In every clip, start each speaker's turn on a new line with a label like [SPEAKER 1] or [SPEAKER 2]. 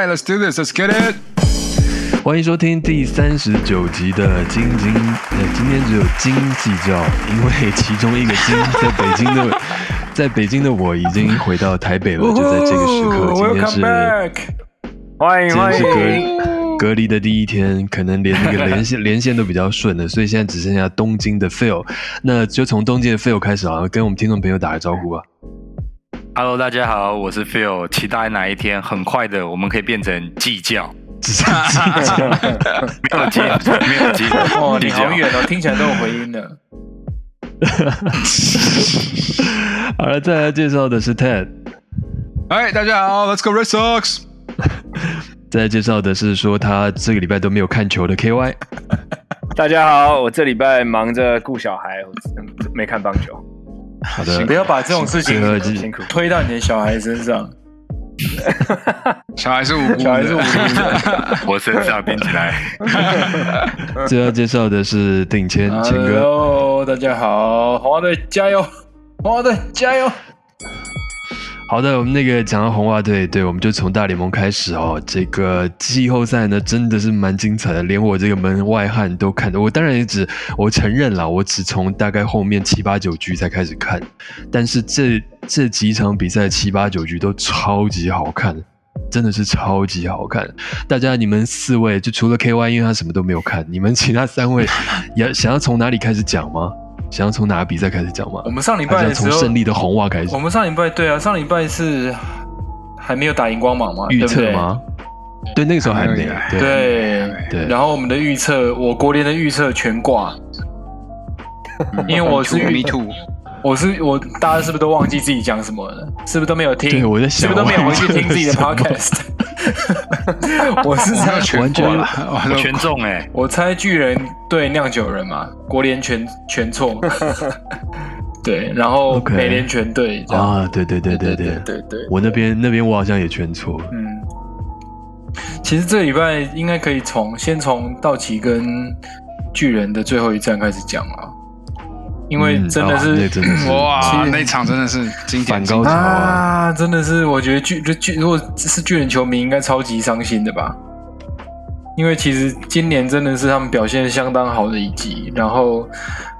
[SPEAKER 1] right, let's do this. Let's get it.
[SPEAKER 2] 欢迎收听第三十九集的斤斤，呃，今天只有京计较，因为其中一个京在北京的，在北京的我已经回到台北了，就在这个时刻，今天是
[SPEAKER 3] 欢迎欢
[SPEAKER 2] 今天是
[SPEAKER 3] 迎。
[SPEAKER 2] 隔隔离的第一天，可能连那个连线连线都比较顺的，所以现在只剩下东京的 Phil，那就从东京的 Phil 开始啊，跟我们听众朋友打个招呼吧。
[SPEAKER 4] Hello，大家好，我是 Phil，期待哪一天很快的我们可以变成计较，没有计，没有计，
[SPEAKER 3] 哦，你好远哦，听起来都有回音的。
[SPEAKER 2] 好了，再来介绍的是
[SPEAKER 1] Ted，Alright, 大家好，Let's go Red Sox.
[SPEAKER 2] 再来介绍的是说他这个礼拜都没有看球的 KY。
[SPEAKER 5] 大家好，我这礼拜忙着顾小孩，没看棒球。
[SPEAKER 2] 好的
[SPEAKER 3] 不，要把这种事情推到你的小孩身上，
[SPEAKER 1] 小孩是无辜的，
[SPEAKER 3] 小孩是无辜的。
[SPEAKER 4] 我身上顶起来。
[SPEAKER 2] 最要介绍的是顶谦谦哥。
[SPEAKER 3] Hello，大家好，红花队加油，红花队加油。
[SPEAKER 2] 好的，我们那个讲到红袜队，对，我们就从大联盟开始哦。这个季后赛呢，真的是蛮精彩的，连我这个门外汉都看的。我当然也只，我承认了，我只从大概后面七八九局才开始看，但是这这几场比赛七八九局都超级好看，真的是超级好看。大家你们四位，就除了 KY，因为他什么都没有看，你们其他三位 也想要从哪里开始讲吗？想要从哪个比赛开始讲吗
[SPEAKER 3] 我？们上礼
[SPEAKER 2] 还是要
[SPEAKER 3] 拜的时候，
[SPEAKER 2] 从胜利的红袜开始
[SPEAKER 3] 我？们上礼拜对啊，上礼拜是还没有打荧光芒嘛？
[SPEAKER 2] 预？测吗？对，那个时候还没有。对
[SPEAKER 3] 对
[SPEAKER 2] 对
[SPEAKER 3] 然后我们的预测，我国联的预测全挂，因为我是
[SPEAKER 1] Me
[SPEAKER 3] 预
[SPEAKER 1] too.
[SPEAKER 3] 我是我，大家是不是都忘记自己讲什么了？是不是都没有听？
[SPEAKER 2] 对我在想
[SPEAKER 3] 是不是都没有回去听自己的 podcast？我是
[SPEAKER 1] 我没有
[SPEAKER 3] 猜，
[SPEAKER 1] 全错了，我
[SPEAKER 4] 全中哎、
[SPEAKER 3] 我猜巨人对酿酒人嘛，国联全全错，对，然后美联全对，这样。
[SPEAKER 2] 啊，对对对对
[SPEAKER 3] 对。
[SPEAKER 2] 对，
[SPEAKER 3] 对对，
[SPEAKER 2] 我那边那边我好像也全错。
[SPEAKER 3] 嗯，其实这礼拜应该可以从先从道奇跟巨人的最后一战开始讲啊，因为真的是、
[SPEAKER 2] 那真的是
[SPEAKER 1] 哇那场真的是经典
[SPEAKER 2] 反高潮啊！
[SPEAKER 3] 啊，真的是，我觉得巨就巨，如果是巨人球迷，应该超级伤心的吧？因为其实今年真的是他们表现相当好的一季，然后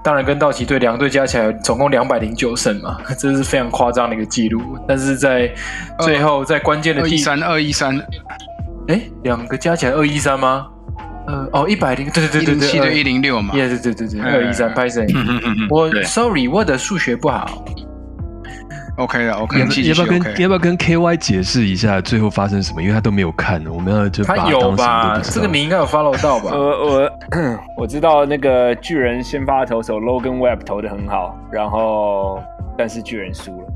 [SPEAKER 3] 当然跟道奇队两队加起来总共两百零九胜嘛，这是非常夸张的一个记录。但是在最后在关键的地，
[SPEAKER 1] 二一三二一三
[SPEAKER 3] 哎，两个加起来二一三吗？呃，哦，一百零，对对
[SPEAKER 1] 一
[SPEAKER 3] 对对对，
[SPEAKER 1] 零七对一零六嘛，
[SPEAKER 3] 耶，对对对对，
[SPEAKER 1] 哎
[SPEAKER 3] 二一三，拍谁？我 sorry，我的数学不好。
[SPEAKER 1] OK 的 OK，
[SPEAKER 2] 要不要跟要不要跟 KY 解释一下最后发生什么？因为他都没有看，我们要就
[SPEAKER 3] 他有吧？这个你应该有 follow 到吧？
[SPEAKER 5] 我我我知道那个巨人先发投手 Logan Webb 投的很好，然后但是巨人输了。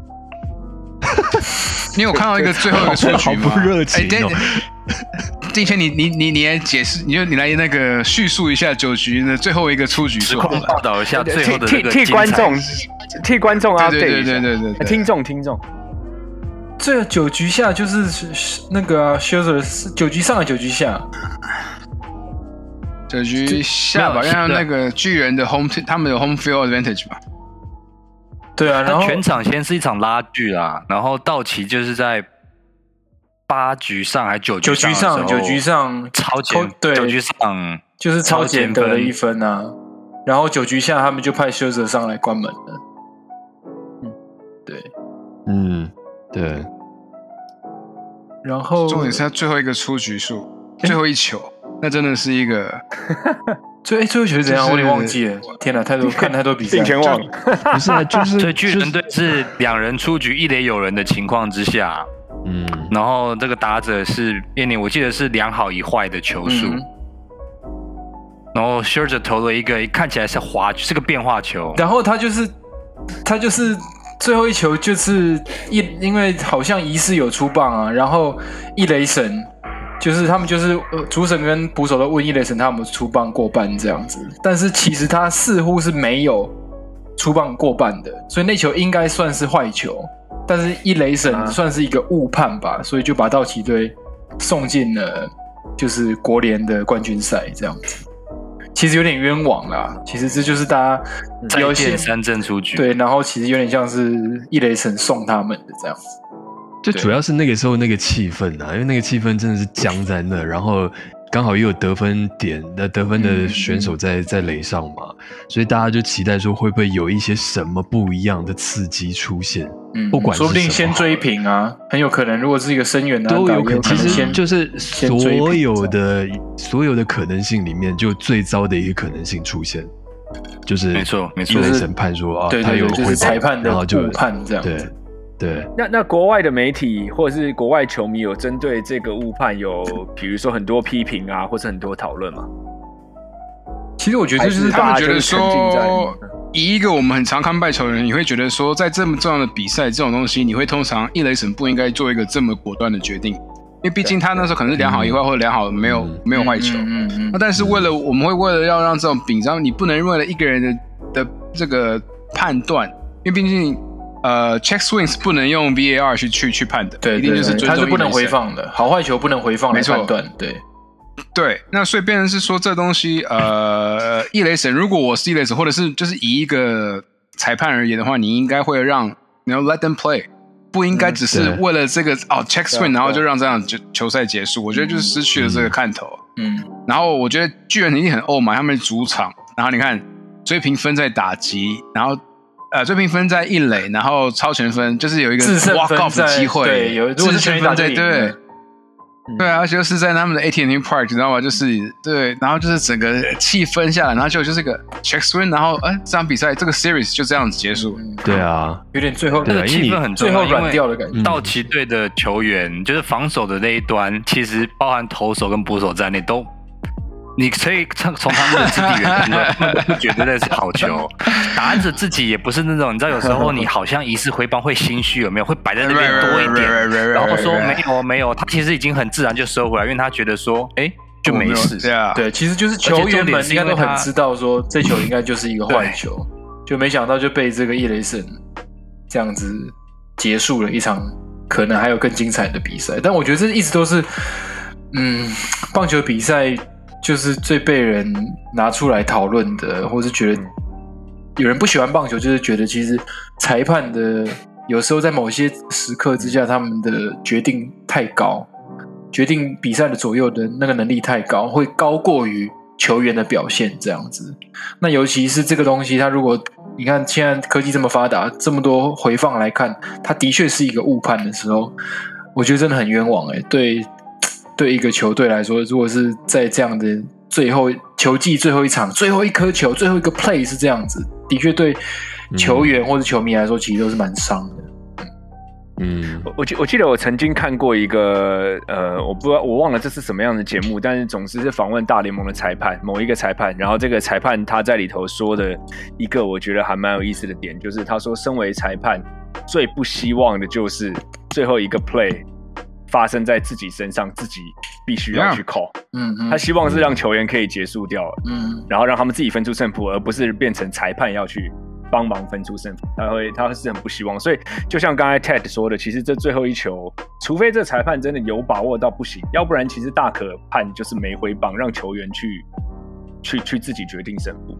[SPEAKER 1] 你有看到一个最后一个出
[SPEAKER 2] 好
[SPEAKER 1] 局吗？
[SPEAKER 2] 不热情哦
[SPEAKER 1] 哎，定谦，你你你你来解释，你就你来那个叙述一下九局的最后一个出局
[SPEAKER 4] 实
[SPEAKER 1] 数好
[SPEAKER 4] 况报。道一下最后的
[SPEAKER 5] 替替
[SPEAKER 4] 这个精彩。
[SPEAKER 5] 替观众替观众
[SPEAKER 1] 对对对对对对对，
[SPEAKER 5] 听众听众，
[SPEAKER 3] 这九局下就是是那个啊 s h i r z e r 九局上的九局下，
[SPEAKER 1] 九局下吧，让那个巨人的 home 他们有 home field advantage 吧？
[SPEAKER 3] 对啊，然后
[SPEAKER 4] 全场先是一场拉锯啦，然后道奇就是在八局上还九
[SPEAKER 3] 九局上九
[SPEAKER 4] 局
[SPEAKER 3] 上
[SPEAKER 4] 超前，
[SPEAKER 3] 对
[SPEAKER 4] 九局上
[SPEAKER 3] 就是超前得了一分啊，然后九局下他们就派 e r 上来关门了。嗯，对，
[SPEAKER 2] 嗯，对，
[SPEAKER 3] 然后
[SPEAKER 1] 重点是他最后一个出局数，最后一球，那真的是一个
[SPEAKER 3] 最哎最后球是怎样？我有点忘记了。天哪，太多 看太多比赛
[SPEAKER 5] 并，全忘了。
[SPEAKER 2] 不是啊，就是
[SPEAKER 4] 所以巨人队是两人出局一垒有人的情况之下，
[SPEAKER 2] 嗯，
[SPEAKER 4] 然后这个打者是印尼，我记得是两好一坏的球数，
[SPEAKER 3] 嗯，
[SPEAKER 4] 然后 s h i r e 投了一个看起来是滑，是个变化球，
[SPEAKER 3] 然后他就是他就是最后一球就是一，因为好像疑似有出棒啊，然后一雷神就是他们就是呃主审跟捕手都问一雷神他有没有出棒过半这样子，但是其实他似乎是没有出棒过半的，所以那球应该算是坏球，但是一雷神
[SPEAKER 5] 啊
[SPEAKER 3] 算是一个误判吧，所以就把道奇队送进了就是国联的冠军赛这样子。其实有点冤枉啦，其实这就是大家
[SPEAKER 4] 再
[SPEAKER 3] 有些
[SPEAKER 4] 见三振出局。
[SPEAKER 3] 对，然后其实有点像是一雷神送他们的这样子。
[SPEAKER 2] 就主要是那个时候那个气氛啊，因为那个气氛真的是僵在那，然后刚好又有得分点，那得分的选手在在垒上嘛，所以大家就期待说会不会有一些什么不一样的刺激出现，
[SPEAKER 3] 嗯，
[SPEAKER 2] 不管
[SPEAKER 3] 说不定先追平啊，很有可能。如果是一个深远的
[SPEAKER 2] 都有可能。其实
[SPEAKER 3] 先
[SPEAKER 2] 就是
[SPEAKER 3] 先追平
[SPEAKER 2] 所有的所有的可能性里面，就最糟的一个可能性出现，就是
[SPEAKER 4] 没错没错
[SPEAKER 2] 一垒审判说啊，他有回报
[SPEAKER 3] 是裁判的
[SPEAKER 2] 然后就
[SPEAKER 3] 误判这样
[SPEAKER 2] 对
[SPEAKER 3] 子。
[SPEAKER 2] 对。
[SPEAKER 5] 那那国外的媒体或者是国外球迷有针对这个误判有，比如说很多批评啊，或是很多讨论吗？
[SPEAKER 3] 其实我觉得就是
[SPEAKER 5] 还是
[SPEAKER 1] 他们觉得
[SPEAKER 5] 大家就是沉浸在
[SPEAKER 1] 说，以一个我们很常看败球的人，你会觉得说，在这么重要的比赛这种东西，你会通常一雷神不应该做一个这么果断的决定，因为毕竟他那时候可能是良好意外或者良好没有
[SPEAKER 2] 嗯
[SPEAKER 1] 没有坏球。
[SPEAKER 3] 嗯嗯
[SPEAKER 1] 那但是为了我们会为了要让这种比赛，你不能为了一个人的的这个判断，因为毕竟呃 check swings 不能用 VAR 去去去判的，
[SPEAKER 3] 对，
[SPEAKER 1] 一定就是
[SPEAKER 3] 对
[SPEAKER 1] 尊重
[SPEAKER 3] 它是不能回放的，好坏球不能回放来
[SPEAKER 1] 没错。
[SPEAKER 3] 判断。对，
[SPEAKER 1] 对，那所以变成是说这东西，呃，一雷神，如果我是一雷神，或者是就是以一个裁判而言的话，你应该会让，你要 let them play，不应该只是为了这个哦 check swing，然后就让这样球球赛结束，我觉得就是失去了这个看头。
[SPEAKER 3] 嗯，
[SPEAKER 1] 然后我觉得巨人一定很傲嘛，他们主场，然后你看追平分在打击，然后呃追平分在一垒，然后超前分就是有一个 walk
[SPEAKER 3] 分
[SPEAKER 1] off 的机会，
[SPEAKER 3] 对有如果
[SPEAKER 1] 制
[SPEAKER 3] 是全垒打
[SPEAKER 1] 胜分在对。对啊，而且又是在他们的 AT&T Park，你知道吗？就是对，然后就是整个气氛下来，然后就就是个 check swing，然后哎，这场比赛这个 series 就这样子结束。
[SPEAKER 3] 嗯
[SPEAKER 2] 对啊，
[SPEAKER 3] 有点最后
[SPEAKER 4] 那个气氛很重要，
[SPEAKER 3] 最后软掉的感觉。
[SPEAKER 2] 嗯
[SPEAKER 4] 道奇队的球员，就是防守的那一端，其实包含投手跟捕手在内，都你可以从从他们的肢体语言看出来，他们不觉得那是好球。打案者自己也不是那种，你知道，有时候你好像疑似回帮会心虚，有没有？会摆在那边多一点，然后说没有没有，他其实已经很自然就收回来，因为他觉得说，哎，就没事。
[SPEAKER 1] 对啊，
[SPEAKER 3] 对，其实就是球员们应该都很知道说这球应该就是一个坏球，就没想到就被这个叶雷森这样子结束了一场可能还有更精彩的比赛。但我觉得这一直都是，嗯，棒球比赛就是最被人拿出来讨论的，或是觉得有人不喜欢棒球，就是觉得其实裁判的有时候在某些时刻之下，他们的决定太高。决定比赛的左右的那个能力太高，会高过于球员的表现这样子。那尤其是这个东西，它如果你看现在科技这么发达，这么多回放来看，它的确是一个误判的时候，我觉得真的很冤枉哎、对，对一个球队来说，如果是在这样的最后球季最后一场、最后一颗球、最后一个 play 是这样子，的确对球员或者球迷来说，其实都是蛮伤的。
[SPEAKER 2] 嗯
[SPEAKER 5] 我我记我记得我曾经看过一个呃，我不知道我忘了这是什么样的节目，但是总之是访问大联盟的裁判，某一个裁判，然后这个裁判他在里头说的一个我觉得还蛮有意思的点，就是他说，身为裁判最不希望的就是最后一个 play 发生在自己身上，自己必须要去 call，
[SPEAKER 3] 嗯嗯
[SPEAKER 5] 他希望是让球员可以结束掉，
[SPEAKER 3] 嗯
[SPEAKER 5] 然后让他们自己分出胜负，而不是变成裁判要去帮忙分出胜负。他会，他是很不希望。所以，就像刚才 Ted 说的，其实这最后一球，除非这裁判真的有把握到不行，要不然其实大可判就是没回棒，让球员去去去自己决定胜负。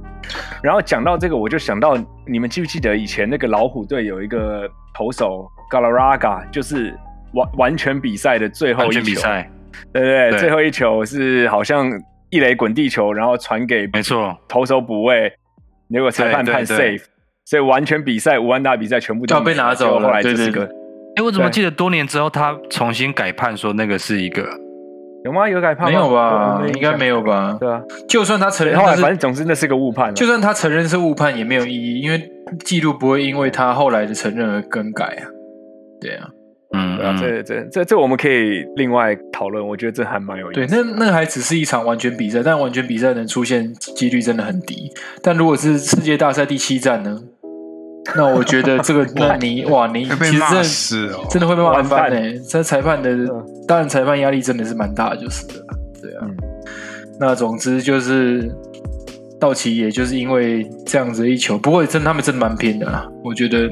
[SPEAKER 5] 然后讲到这个，我就想到你们记不记得以前那个老虎队有一个投手 Galarraga，就是完完全比赛的最后一球。
[SPEAKER 4] 全比赛，
[SPEAKER 5] 对对对，
[SPEAKER 4] 对。
[SPEAKER 5] 最后一球是好像一垒滚地球，然后传给
[SPEAKER 4] 没错，
[SPEAKER 5] 投手补位，结果裁判判
[SPEAKER 4] 对对对。
[SPEAKER 5] safe，所以完全比赛五万大比赛全部都
[SPEAKER 3] 就被拿走了。
[SPEAKER 5] 后来这是个
[SPEAKER 3] 对。对
[SPEAKER 4] 哎，我怎么记得多年之后他重新改判说那个是一个
[SPEAKER 5] 有吗？有改判吗？
[SPEAKER 3] 没有吧？
[SPEAKER 5] 我
[SPEAKER 3] 应该没。有吧？
[SPEAKER 5] 对啊，
[SPEAKER 3] 就算他承认
[SPEAKER 5] 后来反正总之那是个误判啊，
[SPEAKER 3] 就算他承认是误判也没有意义，因为记录不会因为他后来的承认而更改啊。对啊，
[SPEAKER 4] 嗯
[SPEAKER 5] 对啊，
[SPEAKER 4] 嗯
[SPEAKER 5] 这这这这我们可以另外讨论，我觉得这还蛮有意思
[SPEAKER 3] 对，
[SPEAKER 5] 思。
[SPEAKER 3] 那那还只是一场完全比赛，但完全比赛能出现几率真的很低。但如果是世界大赛第七站呢？那我觉得这个，那你哇，你其实真的
[SPEAKER 1] 死哦。
[SPEAKER 3] 真的会被骂翻呢、这裁判的
[SPEAKER 5] 嗯，
[SPEAKER 3] 当然裁判压力真的是蛮大，就是的。对啊，
[SPEAKER 5] 嗯
[SPEAKER 3] 那总之就是道奇，也就是因为这样子一球，不过真的他们真的蛮拼的啦。我觉得，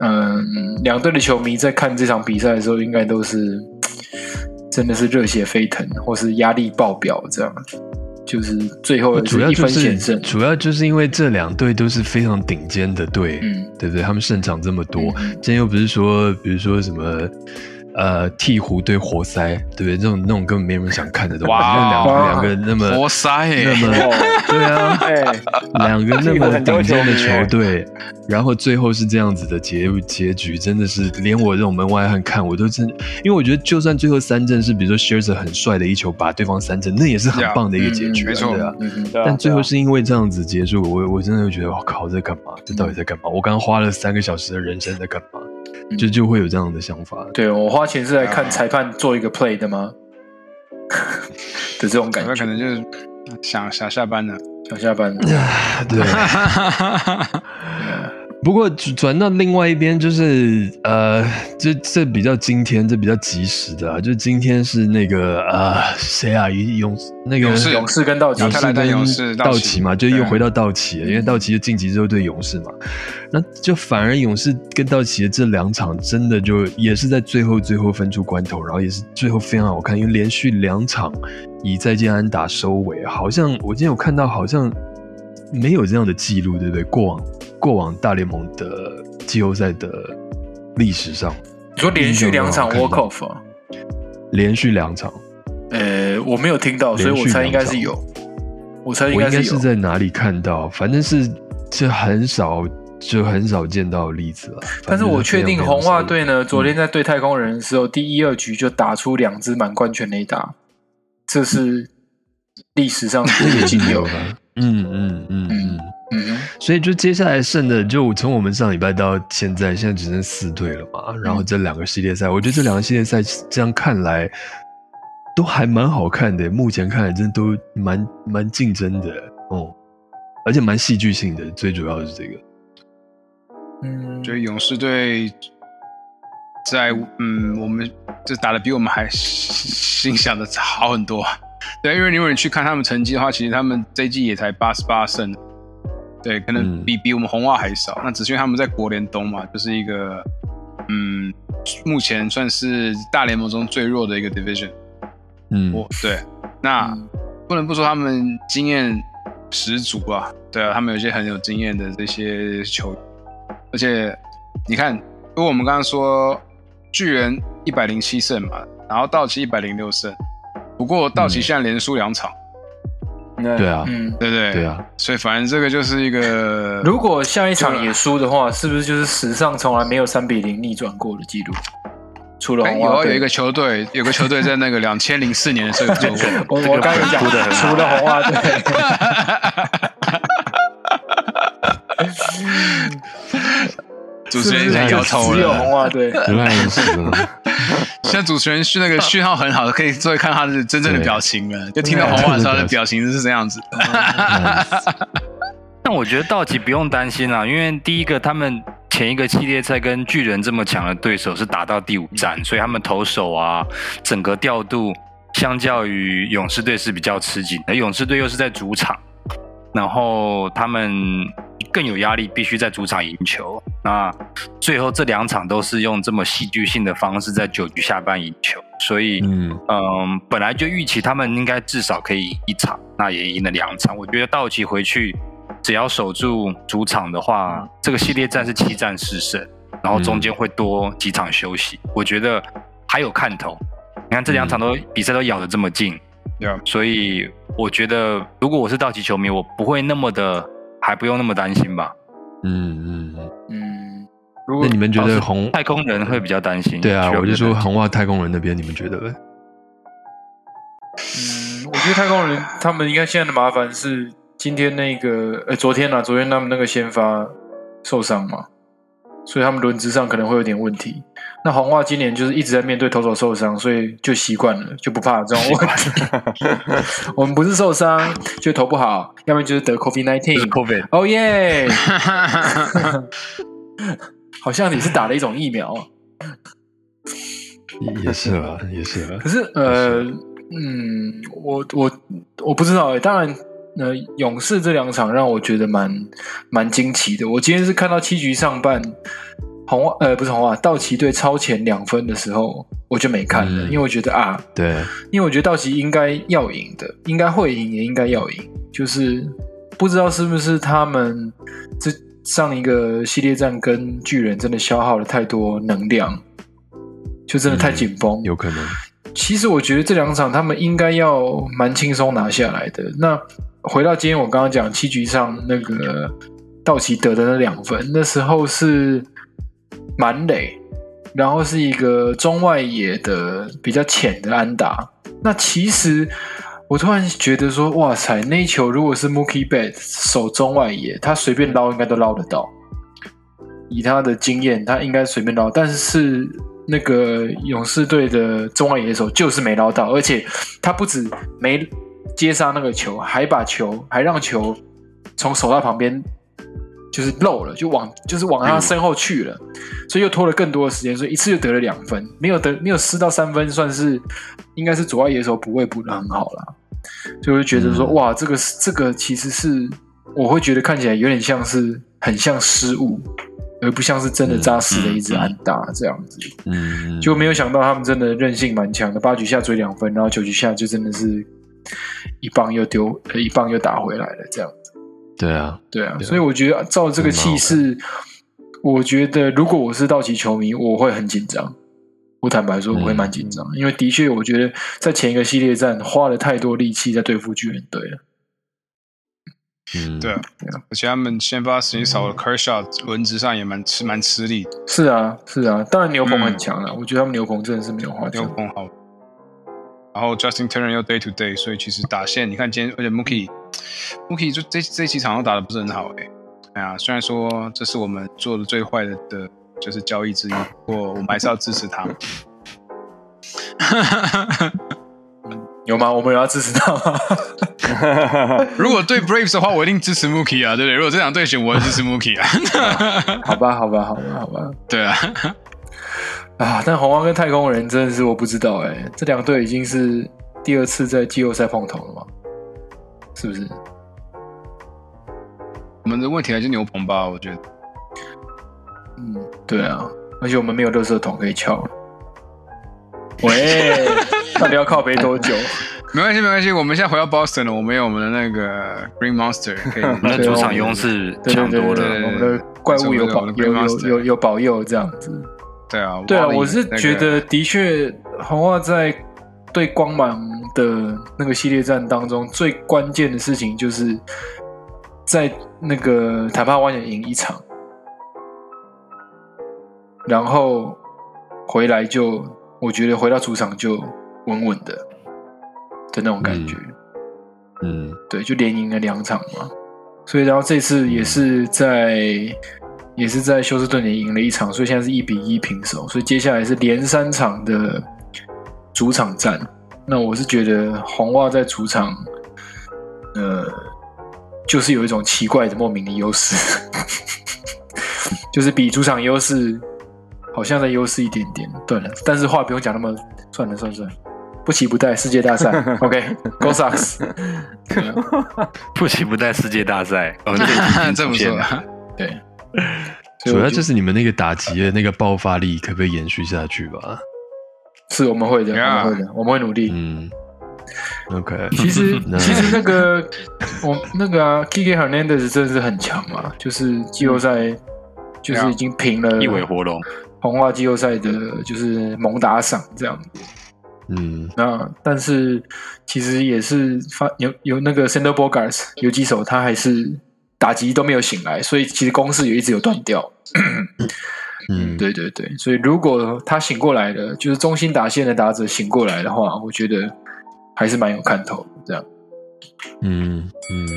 [SPEAKER 3] 嗯，两队的球迷在看这场比赛的时候，应该都是 真的是热血沸腾，或是压力爆表这样。就就是最后
[SPEAKER 2] 主要就是。主要就是因为这两队都是非常顶尖的队，
[SPEAKER 3] 嗯
[SPEAKER 2] 对不对？他们胜场这么多，
[SPEAKER 3] 嗯
[SPEAKER 2] 今天又不是说，比如说什么。呃，鹈鹕对活塞，对不对？这种那种根本没人想看的东西，
[SPEAKER 1] 哇
[SPEAKER 2] 那两
[SPEAKER 3] 哇
[SPEAKER 2] 两个那么
[SPEAKER 1] 活塞耶
[SPEAKER 2] 那么 对啊，
[SPEAKER 5] 哎，
[SPEAKER 2] 两个那么 顶尖的
[SPEAKER 5] 球
[SPEAKER 2] 队，然后最后是这样子的结结局，真的是连我这种门外汉看我都真，因为我觉得就算最后三阵是比如说 s h i r z e 很帅的一球把对方三阵，那也是很棒的一个结局、对啊。但最后是因为这样子结束，我我真的会觉得，我靠，在干嘛？这到底在干嘛？我刚花了三个小时的人生在干嘛？就就会有这样的想法。
[SPEAKER 3] 对我花钱是来看裁判做一个 play 的吗？的这种感觉。
[SPEAKER 1] 可能就是想想下班了。
[SPEAKER 3] 想下班了，
[SPEAKER 2] 对，不过转到另外一边，就是呃，这这比较今天，这比较及时的、啊，就今天是那个呃，谁啊？勇那个
[SPEAKER 1] 勇士
[SPEAKER 3] 勇士跟道奇
[SPEAKER 2] 勇士跟
[SPEAKER 1] 道奇
[SPEAKER 2] 嘛，就又
[SPEAKER 1] 对
[SPEAKER 2] 回到道奇了，因为道奇就晋级之后对勇士嘛，那就反而勇士跟道奇的这两场真的就也是在最后最后分出关头，然后也是最后非常好看，因为连续两场以再见安打收尾，好像我今天有看到好像没有这样的记录，对不对？过往过往大联盟的季后赛的历史上，
[SPEAKER 3] 你说连续两场 walk off 啊？
[SPEAKER 2] 连续两场，
[SPEAKER 3] 呃，我没有听到，所以我猜应该是有。我猜应
[SPEAKER 2] 该
[SPEAKER 3] 该是。
[SPEAKER 2] 是在哪里看到，反正是这很少就很少见到的例子了。
[SPEAKER 3] 但是我确定红袜队呢，昨
[SPEAKER 2] 嗯
[SPEAKER 3] 天在对太空人的时候，第一、二局就打出两支满贯全垒打，这是历史上
[SPEAKER 2] 那个
[SPEAKER 3] 也仅有
[SPEAKER 2] 吧。嗯嗯嗯嗯，
[SPEAKER 3] 嗯，
[SPEAKER 2] 所以就接下来剩的，就从我们上礼拜到现在，现在只剩四队了嘛。然后这两个系列赛，我觉得这两个系列赛这样看来都还蛮好看的，目前看来真的都蛮蛮竞争的哦，而且蛮戏剧性的。最主要的是这个，
[SPEAKER 3] 嗯，
[SPEAKER 1] 觉得勇士队在嗯，我们这打的比我们还心想的好很多。对，因为如果你去看他们成绩的话，其实他们这一季也才八十八胜，对，可能
[SPEAKER 2] 嗯。
[SPEAKER 1] 比、比我们红袜还少。那只是因为他们在国联东嘛，就是一个嗯，目前算是大联盟中最弱的一个 division。
[SPEAKER 2] 嗯，
[SPEAKER 1] 我对，那、
[SPEAKER 3] 嗯。
[SPEAKER 1] 不能不说他们经验十足啊，对啊，他们有一些很有经验的这些球员，而且你看，因为我们刚刚说巨人一百零七胜嘛，然后道奇一百零六胜，不过道奇现在连输两场，
[SPEAKER 2] 对。啊，
[SPEAKER 3] 嗯，
[SPEAKER 1] 对对？
[SPEAKER 2] 对啊，
[SPEAKER 1] 所以反正这个就是一个，
[SPEAKER 3] 如果下一场也输的话，是不是就是史上从来没有三比零逆转过的记录？除了
[SPEAKER 1] 哎
[SPEAKER 3] 红袜队。
[SPEAKER 1] 有啊有一个球队，有个球队在那个两千零四年的时候有做过。
[SPEAKER 3] 我 我刚才讲除了红袜队，
[SPEAKER 1] 主持人在摇头
[SPEAKER 3] 只有红
[SPEAKER 1] 了。
[SPEAKER 3] 袜队。
[SPEAKER 2] 原来如此啊，
[SPEAKER 1] 现在主持人是那个讯号很好，可以作为看他的真正的表情了。就听到红袜的时候，的表情是这样子。
[SPEAKER 4] 但我觉得道奇不用担心啦，因为第一个他们前一个系列赛跟巨人这么强的对手是打到第五战，所以他们投手啊整个调度相较于勇士队是比较吃紧而，勇士队又是在主场，然后他们更有压力，必须在主场赢球。那最后这两场都是用这么戏剧性的方式在九局下半赢球，所以
[SPEAKER 2] 嗯
[SPEAKER 4] 嗯，本来就预期他们应该至少可以赢一场，那也赢了两场。我觉得道奇回去只要守住主场的话，这个系列战是七战四胜，然后中间会多几场休息，我觉得还有看头。你看这两场都、比赛都咬得这么近
[SPEAKER 1] ，Yeah
[SPEAKER 4] 所以我觉得如果我是道奇球迷，我不会那么的，还不用那么担心吧。
[SPEAKER 2] 嗯嗯嗯。
[SPEAKER 3] 嗯，如果
[SPEAKER 2] 那你们觉得红？
[SPEAKER 4] 太空人会比较担心？
[SPEAKER 2] 对啊，我就说红袜太空人那边，你们觉得呢？
[SPEAKER 3] 嗯，我觉得太空人他们应该现在的麻烦是今天那个，呃，昨天啊，昨天他们那个先发受伤嘛，所以他们轮值上可能会有点问题。那红袜今年就是一直在面对投手受伤，所以就习惯了，就不怕这种问题。我们不是受伤，就投不好，要不然就是得 COVID
[SPEAKER 4] 就是
[SPEAKER 3] nineteen。
[SPEAKER 4] COVID，
[SPEAKER 3] 哦耶！好像你是打了一种疫苗。
[SPEAKER 2] 也也是啊，也是啊
[SPEAKER 3] 可。是呃，嗯，我我我不知道哎、当然，呃，勇士这两场让我觉得蛮蛮惊奇的。我今天是看到七局上半，红呃不是红袜，道奇队超前两分的时候，我就没看了，
[SPEAKER 2] 嗯
[SPEAKER 3] 因为我觉得啊，
[SPEAKER 2] 对，
[SPEAKER 3] 因为我觉得道奇应该要赢的，应该会赢，也应该要赢，就是不知道是不是他们这上一个系列战跟巨人真的消耗了太多能量，就真的太紧绷。
[SPEAKER 2] 有可能。
[SPEAKER 3] 其实我觉得这两场他们应该要蛮轻松拿下来的。那回到今天我刚刚讲七局上那个道奇得的那两分，那时候是满垒，然后是一个中外野的比较浅的安打。那其实我突然觉得说，哇塞，那一球如果是 Mookie b e t 守中外野，他随便捞应该都捞得到。以他的经验，他应该随便捞，但是那个勇士队的中外野手就是没捞到，而且他不止没接杀那个球，还把球还让球从手套旁边就是漏了，就往就是往他身后去了，所以又拖了更多的时间，所以一次就得了两分，没有得没有失到三分，算是应该是左外野手补位补的很好啦，就会觉得说、
[SPEAKER 2] 嗯
[SPEAKER 3] 哇，这个这个其实是我会觉得看起来有点像是很像失误。而不像是真的扎实的一支安打这样子，
[SPEAKER 2] 嗯，
[SPEAKER 3] 就没有想到他们真的韧性蛮强的，八局下追两分，然后九局下就真的是一棒又丢，呃一棒又打回来了这样子。
[SPEAKER 2] 对啊，
[SPEAKER 3] 对啊，所以我觉得照这个气势，我觉得如果我是道奇球迷，我会很紧张。我坦白说，我会蛮紧张，因为的确，我觉得在前一个系列战花了太多力气在对付巨人队了。
[SPEAKER 2] 嗯，
[SPEAKER 1] 对啊，而且他们先发时间少了，Kershaw 轮值上也蛮吃蛮吃力的，
[SPEAKER 3] 是啊，是啊，当然牛棚很
[SPEAKER 1] 嗯
[SPEAKER 3] 强了，我觉得他们牛棚真的是没有话
[SPEAKER 1] 牛。棚好。然后 Justin Turner 又 day to day，所以其实打线你看今天，而且 Mookie Mookie 就这这期场都打的不是很好哎、哎呀，虽然说这是我们做的最坏的的就是交易之一，不过我们还是要支持他。
[SPEAKER 3] 有吗？我们有要支持他吗？
[SPEAKER 1] 如果对 Braves 的话，我一定支持 Mookie 啊，对不对？如果这场对选，我会支持 Mookie 啊。
[SPEAKER 3] 好吧，好吧，好吧，好吧。
[SPEAKER 1] 对啊，
[SPEAKER 3] 啊，但红蛙跟太空人真的是我不知道哎、这两队已经是第二次在季后赛碰头了吗？是不是？
[SPEAKER 1] 我们的问题还是牛棚吧，我觉得。
[SPEAKER 3] 嗯，对啊，而且我们没有垃圾桶可以敲。喂，到底要靠背多久？
[SPEAKER 1] 没关系，没关系，我们现在回到 Boston 了，我们有我们的那个 Green Monster 可以。
[SPEAKER 4] 我们的主场优势强多了。
[SPEAKER 3] 我们的怪物有保有有有有保佑这样子。
[SPEAKER 1] 对啊，
[SPEAKER 3] 对啊，我是觉得的确，红袜在对光芒的那个系列战当中，最关键的事情就是在那个谈判湾也赢一场，然后回来就，我觉得回到主场就稳稳的的那种感觉。
[SPEAKER 2] 嗯
[SPEAKER 3] 对，就连赢了两场嘛。所以然后这次也是在也是在休斯顿也赢了一场，所以现在是一比一平手。所以接下来是连三场的主场战。那我是觉得红袜在主场，呃，就是有一种奇怪的莫名的优势，就是比主场优势好像在优势一点点。对了，但是话不用讲那么，算了算了算了，不期不待世界大赛，OK，Go、Sox。对啊
[SPEAKER 4] 不期不待世界大赛，我们
[SPEAKER 1] 这不错。
[SPEAKER 3] 对，
[SPEAKER 2] 主要就是你们那个打击的那个爆发力，可不可以延续下去吧？
[SPEAKER 3] 是我们会的，我们会的，我们会努力。
[SPEAKER 2] 嗯，OK，
[SPEAKER 3] 其实 其实那个我那个啊，Kiki Hernandez 真的是很强嘛，就是季后赛就是已经平了
[SPEAKER 4] 一尾活龙，
[SPEAKER 3] 红袜季后赛的，就是猛打赏这样。子。
[SPEAKER 2] 嗯。
[SPEAKER 3] 那但是其实也是发有有那个 Sander Bogarts 有几手他还是打击都没有醒来，所以其实攻势也一直有断掉。
[SPEAKER 2] 嗯，
[SPEAKER 3] 对对对，所以如果他醒过来了，就是中心打线的打者醒过来的话，我觉得还是蛮有看头的。这样，
[SPEAKER 2] 嗯嗯，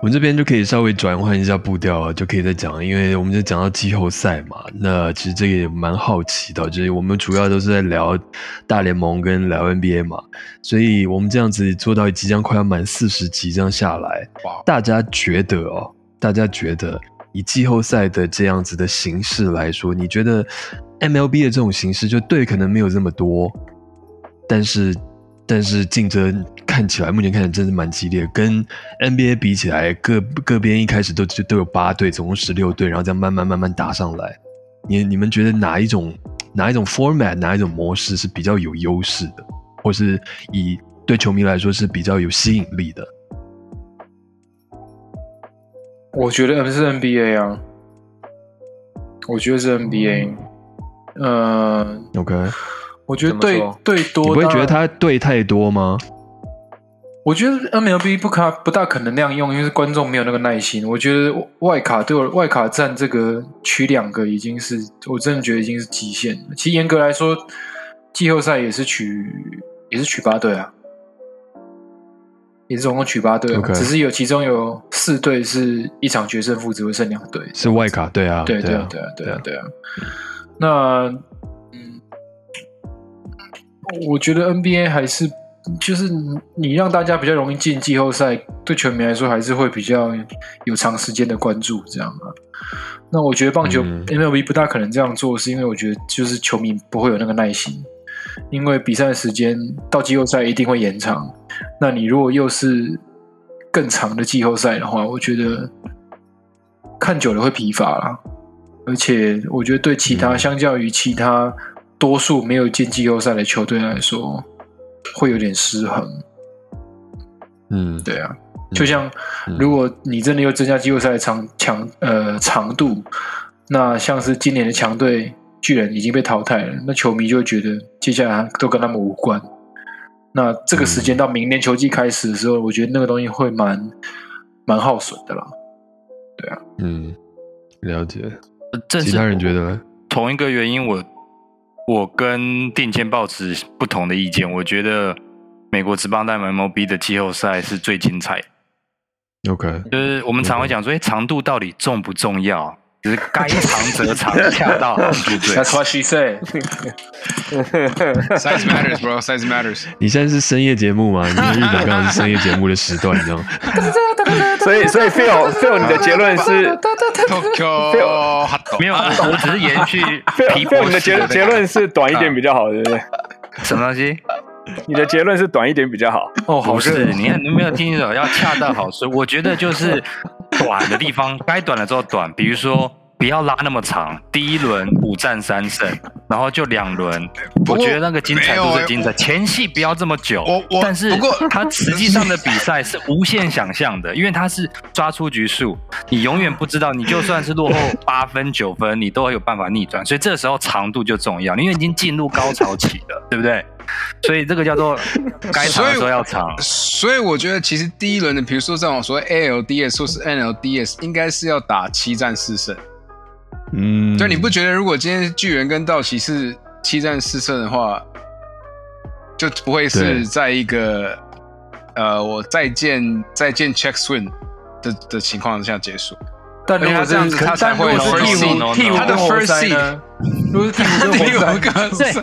[SPEAKER 2] 我们这边就可以稍微转换一下步调啊，就可以再讲，因为我们就讲到季后赛嘛。那其实这个也蛮好奇的，就是我们主要都是在聊大联盟跟聊 NBA 嘛，所以我们这样子做到即将快要满四十集这样下来，大家觉得哦，大家觉得以季后赛的这样子的形式来说，你觉得 MLB 的这种形式就对可能没有这么多，但是但是竞争看起来目前看起来真是蛮激烈，跟 NBA 比起来，各各边一开始都就都有八队，总共十六队，然后这样慢慢慢慢打上来。你你们觉得哪一种哪一种 format 哪一种模式是比较有优势的，或是以对球迷来说是比较有吸引力的？
[SPEAKER 3] 我觉得是 NBA 啊，我觉得是 NBA。呃
[SPEAKER 2] ，OK，
[SPEAKER 3] 我觉得对对多，
[SPEAKER 2] 你不会觉得他对太多吗？
[SPEAKER 3] 我觉得 MLB 不可不大可能那样用，因为观众没有那个耐心。我觉得外卡对我外卡战这个取两个已经是，我真的觉得已经是极限了。其实严格来说，季后赛也是取也是取八队啊，也是总共取八队只是有其中有四队是一场决胜负只会剩两队，
[SPEAKER 2] 是外卡，对啊，
[SPEAKER 3] 对
[SPEAKER 2] 对
[SPEAKER 3] 啊，对啊，对啊，对啊。那嗯，我觉得 NBA 还是就是你让大家比较容易进季后赛，对球迷来说还是会比较有长时间的关注这样啊。那我觉得棒球
[SPEAKER 2] 嗯
[SPEAKER 3] MLB 不大可能这样做，是因为我觉得就是球迷不会有那个耐心，因为比赛的时间到季后赛一定会延长。那你如果又是更长的季后赛的话，我觉得看久了会疲乏啦。而且我觉得对其他、
[SPEAKER 2] 嗯
[SPEAKER 3] 相较于其他多数没有进季后赛的球队来说，会有点失衡。
[SPEAKER 2] 嗯，
[SPEAKER 3] 对啊，就像
[SPEAKER 2] 嗯
[SPEAKER 3] 如果你真的又增加季后赛的长强呃长度，那像是今年的强队巨人已经被淘汰了，那球迷就会觉得接下来都跟他们无关。那这个时间到明年球季开始的时候，我觉得那个东西会蛮蛮耗损的啦。
[SPEAKER 2] 对啊嗯，了解。
[SPEAKER 4] 正
[SPEAKER 2] 其他人觉得呢？
[SPEAKER 4] 同一个原因，我我跟定谦抱持不同的意见。我觉得美国职棒带 MLB 的季后赛是最精彩的。
[SPEAKER 2] OK，
[SPEAKER 4] 就是我们常会讲说，哎，长度到底重不重要？就是该长则长，恰到好处对。
[SPEAKER 3] That's what she said。
[SPEAKER 1] Size matters, bro. Size matters.
[SPEAKER 2] 你现在是深夜节目吗？你在日本刚好是深夜节目的时段，你知道吗？
[SPEAKER 5] 所以所以 Phil Phil 你的结论是
[SPEAKER 1] Tokyo hot
[SPEAKER 4] 没有，我只是延续
[SPEAKER 5] Phil 你的结结论是短一点比较好，对不对？
[SPEAKER 4] 什么东西？
[SPEAKER 5] 你的结论是短一点比较好。
[SPEAKER 3] 哦，好
[SPEAKER 4] 不是，
[SPEAKER 3] 热哦，
[SPEAKER 4] 你看你没有听清楚，要恰到好处。我觉得就是短的地方，该短的时候短，比如说不要拉那么长，第一轮五战三胜，然后就两轮，我觉得那个精彩度
[SPEAKER 1] 没有
[SPEAKER 4] 是精彩，前戏不要这么久。
[SPEAKER 1] 我我
[SPEAKER 4] 但是
[SPEAKER 1] 不过
[SPEAKER 4] 它实际上的比赛是无限想象的，因为它是抓出局数，你永远不知道，你就算是落后 八分九分，你都有办法逆转，所以这时候长度就重要，因为已经进入高潮期了，对不对？所以这个叫做 该长的时候要长。
[SPEAKER 1] 所以我觉得其实第一轮的，比如说这种所谓 ALDS 或是 NLDS，应该是要打七战四胜。
[SPEAKER 2] 嗯，
[SPEAKER 1] 就你不觉得如果今天巨人跟道奇是七战四胜的话，就不会是在一个呃我再见再见 check swing 的的情况下结束？
[SPEAKER 3] 但如果是
[SPEAKER 1] 这样子他才会
[SPEAKER 3] 但如果是
[SPEAKER 1] first
[SPEAKER 3] 替
[SPEAKER 4] seed
[SPEAKER 3] 补替补
[SPEAKER 1] 他的
[SPEAKER 3] 跟活
[SPEAKER 1] first
[SPEAKER 3] 塞呢？如果是替补跟
[SPEAKER 1] 你有
[SPEAKER 3] 活塞，
[SPEAKER 4] 对，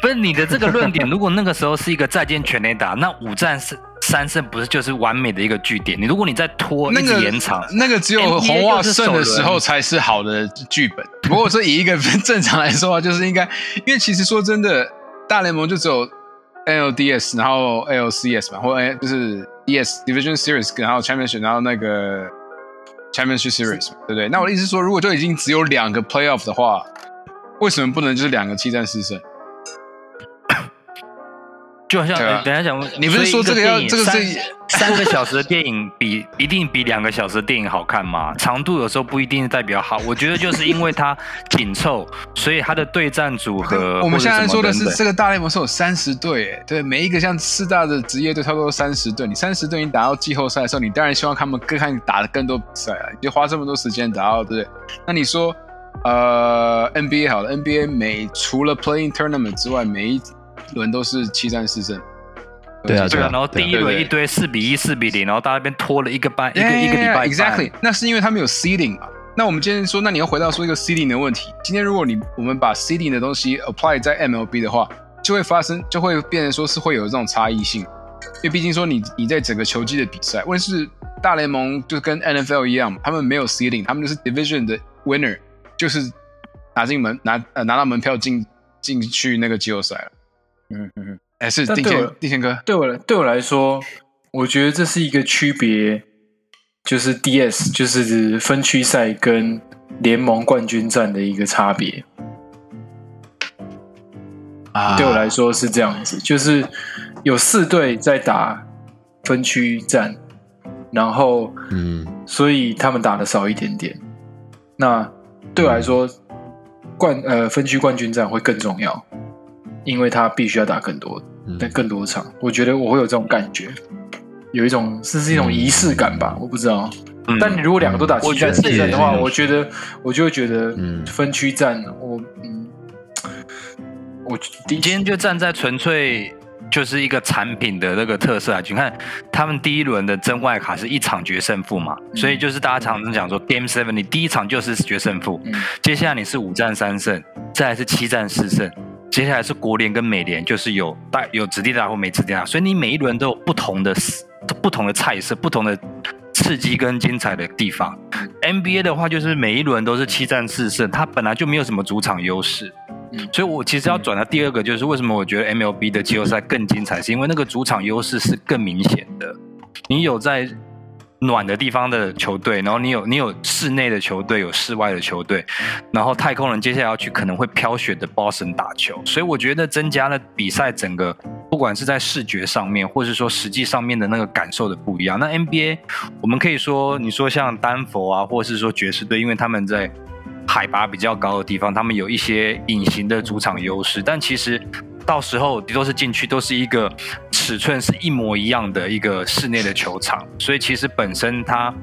[SPEAKER 4] 不是你的这个论点，如果那个时候是一个再见全垒打，那五战三三胜不是就是完美的一个据点？你如果你再拖一直
[SPEAKER 1] 那个
[SPEAKER 4] 延长，
[SPEAKER 1] 那个只有红袜胜的时候才是好的剧本。不过说以一个 正常来说啊，就是应该，因为其实说真的，大联盟就只有 NLDS，然后 ALCS 嘛，或 A 就是 E S Division Series，然后 Championship，然后那个 Championship Series，对不对？那我的意思是说，如果就已经只有两个 Playoff 的话，为什么不能就是两个七战四胜？
[SPEAKER 4] 就好像、等一下讲，
[SPEAKER 1] 你不是说这个要这个是
[SPEAKER 4] 三三个小时的电影比一定比两个小时的电影好看吗？长度有时候不一定代表好，我觉得就是因为它紧凑，所以它的对战组合。
[SPEAKER 1] 我们现在说的是这个大联盟是有三十队，哎，对，每一个像四大的职业队差不多三十队。你三十队，你打到季后赛的时候，你当然希望他们更看打的更多比赛啊，你就花这么多时间打到，对不对？那你说，呃，NBA 好了，NBA 每除了 Playing Tournament 之外，每一轮都是七战四胜。
[SPEAKER 2] 对啊
[SPEAKER 4] 对啊，然后第一轮一堆四比一、四比零，然后到那边拖了一个半，一个
[SPEAKER 1] Yeah,
[SPEAKER 4] 一个礼拜
[SPEAKER 1] Exactly，那是因为他们有 seeding 嘛。那我们今天说，那你要回到说一个 seeding 的问题。今天如果你我们把 seeding 的东西 apply 在 MLB 的话，就会发生，就会变成说是会有这种差异性。因为毕竟说你你在整个球季的比赛，问题是大联盟就跟 NFL 一样，他们没有 seeding，他们就是 division 的 winner，就是拿进门拿呃拿到门票进进去那个季后赛了。
[SPEAKER 5] 嗯嗯嗯，
[SPEAKER 1] 哎，是定谦
[SPEAKER 3] 但对我
[SPEAKER 1] 定谦哥，
[SPEAKER 3] 对我来对我来说，我觉得这是一个区别，就是 DS 就是分区赛跟联盟冠军战的一个差别。
[SPEAKER 1] 啊
[SPEAKER 3] 对我来说是这样子，就是有四队在打分区战，然后
[SPEAKER 2] 嗯
[SPEAKER 3] 所以他们打的少一点点。那对我来说，冠呃分区冠军战会更重要，因为他必须要打更多
[SPEAKER 2] 嗯
[SPEAKER 3] 但更多场。我觉得我会有这种感觉，有一种这是一种仪式感吧，我不知道。
[SPEAKER 4] 嗯
[SPEAKER 3] 但你如果两个都打七战
[SPEAKER 4] 我觉得
[SPEAKER 3] 四战的话，我觉得我就会觉得
[SPEAKER 2] 嗯
[SPEAKER 3] 分区战，我嗯，我
[SPEAKER 4] 今天就站在纯粹就是一个产品的那个特色啊，你看他们第一轮的真外卡是一场决胜负嘛，
[SPEAKER 3] 嗯
[SPEAKER 4] 所以就是大家常常讲说 Game Seven，你第一场就是决胜负，
[SPEAKER 3] 嗯
[SPEAKER 4] 接下来你是五战三胜，再来是七战四胜，接下来是国联跟美联，就是有大有子弟大或没子弟大，所以你每一轮都有不同的不同的菜色，不同的刺激跟精彩的地方。NBA 的话，就是每一轮都是七战四胜，它本来就没有什么主场优势。
[SPEAKER 3] 嗯
[SPEAKER 4] 所以我其实要转到第二个，就是为什么我觉得 MLB 的季后赛更精彩，是因为那个主场优势是更明显的。你有在暖的地方的球队，然后你有你有室内的球队，有室外的球队，然后太空人接下来要去可能会飘雪的 Boston 打球，所以我觉得增加了比赛整个不管是在视觉上面，或是说实际上面的那个感受的不一样。那 NBA 我们可以说，你说像丹佛啊，或是说爵士队，因为他们在海拔比较高的地方，他们有一些隐形的主场优势，但其实到时候都是进去都是一个尺寸是一模一样的一个室内的球场，所以其实本身它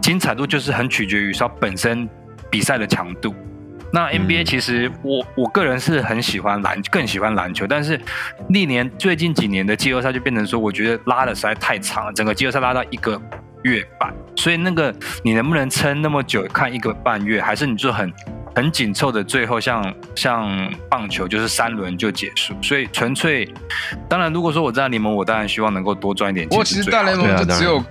[SPEAKER 4] 精彩度就是很取决于说本身比赛的强度。那 NBA
[SPEAKER 2] 嗯
[SPEAKER 4] 其实我我个人是很喜欢篮，更喜欢篮球，但是历年最近几年的季后赛就变成说，我觉得拉的实在太长了，整个季后赛拉到一个月半，所以那个你能不能撑那么久看一个半月，还是你就很很紧凑的最后像像棒球就是三轮就结束，所以纯粹，当然如果说我在联盟，我当然希望能够多赚一点钱。
[SPEAKER 1] 不过其实大联盟就只有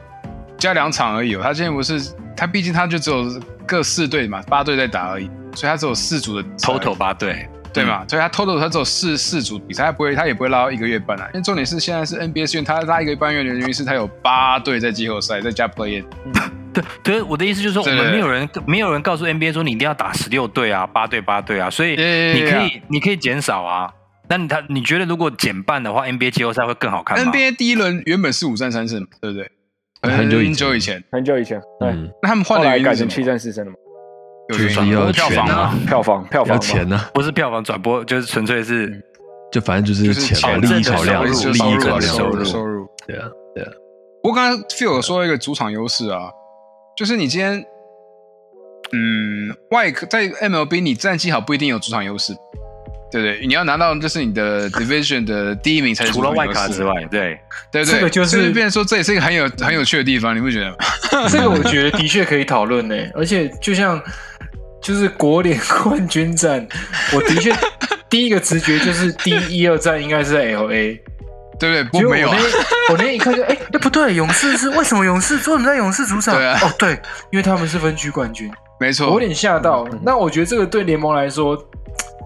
[SPEAKER 1] 加两场而已哦，他现在不是他毕竟他就只有各四队嘛，八队在打而已，所以他只有四组的
[SPEAKER 4] total 八队，
[SPEAKER 1] 对嘛？所以他 total 他只有四四组比赛，他不会他也不会拉到一个月半啊。因为重点是现在是 NBA 是因为他拉一个半月的原因是他有八队在季后赛，再加 play in。
[SPEAKER 4] 对对，我的意思就是说，我们没有人没有人告诉 NBA 说你一定要打十六队啊，八队八队啊，所以你可
[SPEAKER 1] yeah.
[SPEAKER 4] 以你可以减少啊。那你他你觉得如果减半的话，NBA 季后赛会更好看吗
[SPEAKER 1] ？NBA 第一轮原本是五战三胜，对不对？
[SPEAKER 2] 很久以前。
[SPEAKER 1] 久以前，
[SPEAKER 5] 很久以前，对，
[SPEAKER 2] 嗯，
[SPEAKER 1] 那他们换
[SPEAKER 5] 后
[SPEAKER 1] 的原因是什么？
[SPEAKER 5] 来改成七战四胜了嘛？
[SPEAKER 1] 有原
[SPEAKER 2] 就是要
[SPEAKER 1] 房
[SPEAKER 2] 钱啊。
[SPEAKER 1] 吗？
[SPEAKER 5] 票房票房
[SPEAKER 2] 要
[SPEAKER 5] 嘛
[SPEAKER 2] 钱呢，
[SPEAKER 4] 不是票房转播，就是纯粹是
[SPEAKER 2] 就反正就是
[SPEAKER 1] 就是
[SPEAKER 2] 钱嘛，
[SPEAKER 1] 钱
[SPEAKER 2] 利益考量，利益考量，
[SPEAKER 1] 收入啊收入。
[SPEAKER 2] 对啊，对啊，
[SPEAKER 1] 不过刚刚 Phil 有说到一个主场优势啊，就是你今天，嗯，外科在 MLB 你战绩好不一定有主场优势，对不对？你要拿到就是你的 division 的第一名才是
[SPEAKER 4] 除了外卡之，外，对，
[SPEAKER 1] 对对，
[SPEAKER 3] 这个就是
[SPEAKER 1] 变成说这也是一个很有很有趣的地方，你不觉得吗？
[SPEAKER 3] 这个我觉得的确可以讨论呢，而且就像就是国联 冠军战，我的确第一个直觉就是第一、二战应该是在 LA，
[SPEAKER 1] 对不对？不
[SPEAKER 3] 结果
[SPEAKER 1] 没有啊
[SPEAKER 3] 我那，天我那天一看就哎哎不对，勇士是为什么勇士为什么在勇士主场？
[SPEAKER 1] 对啊
[SPEAKER 3] 哦对，因为他们是分区冠军，
[SPEAKER 1] 没错我
[SPEAKER 3] 有，点吓到。那我觉得这个对联盟来说，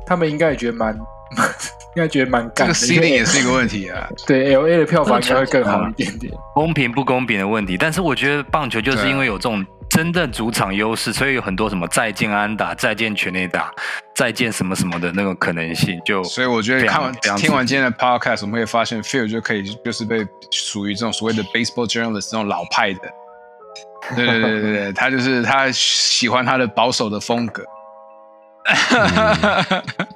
[SPEAKER 3] 他们应该也觉得蛮蛮 应该觉得蛮
[SPEAKER 1] 这个
[SPEAKER 3] 干的
[SPEAKER 1] ，C
[SPEAKER 3] 因为
[SPEAKER 1] 零也是一个问题啊。
[SPEAKER 3] 对 LA 的票房应该会更好一点点。
[SPEAKER 4] 公平不公平的问题。但是我觉得棒球就是因为有这种真的主场优势，所以有很多什么再见安打、再见全垒打、再见什么什么的那个可能性，就
[SPEAKER 1] 所以我觉得看完听完今天的 podcast，我们会发现 Phil 就可以就是被属于这种所谓的 baseball journalist 这种老派的。对对对对对，他就是他喜欢他的保守的风格。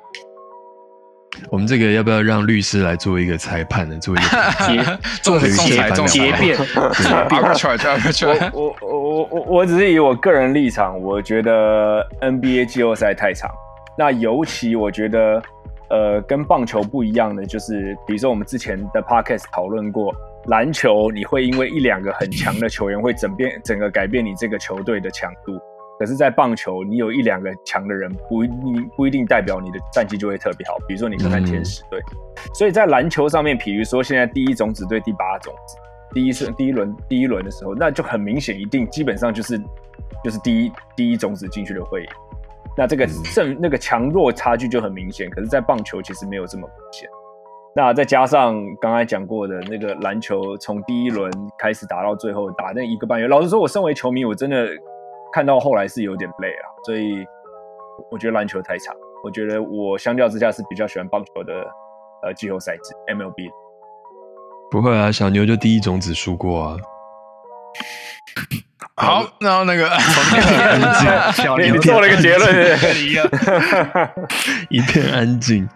[SPEAKER 2] 我们这个要不要让律师来做一个裁判呢？做一个
[SPEAKER 3] 结
[SPEAKER 1] 仲
[SPEAKER 2] 对于
[SPEAKER 1] 仲裁仲
[SPEAKER 3] 结
[SPEAKER 1] 裁
[SPEAKER 3] 辩
[SPEAKER 1] ，arbitrage arbitrage，
[SPEAKER 5] 我我我我我只是以我个人立场，我觉得 NBA 季后赛太长。那尤其我觉得，呃，跟棒球不一样的就是，比如说我们之前的 podcast 讨论过，篮球你会因为一两个很强的球员会整变整个改变你这个球队的强度。可是，在棒球，你有一两个强的人，不一定不一定代表你的战绩就会特别好。比如说，你看看天使队，所以在篮球上面，比如说现在第一种子对第八种子，第一次第一轮第一轮的时候，那就很明显，一定基本上就是就是第一第一种子进去的会赢。那这个胜那个强弱差距就很明显，可是，在棒球其实没有这么明显。那再加上刚才讲过的那个篮球，从第一轮开始打到最后打那一个半月，老实说，我身为球迷，我真的看到后来是有点累啊。所以我觉得篮球太长，我觉得我相较之下是比较喜欢棒球的呃季后赛制 MLB。
[SPEAKER 2] 不会啊，小牛就第一种子输过啊。
[SPEAKER 1] 好，然后那个
[SPEAKER 4] 小
[SPEAKER 5] 你
[SPEAKER 4] 牛
[SPEAKER 5] 做了一个结论
[SPEAKER 2] 一片安静。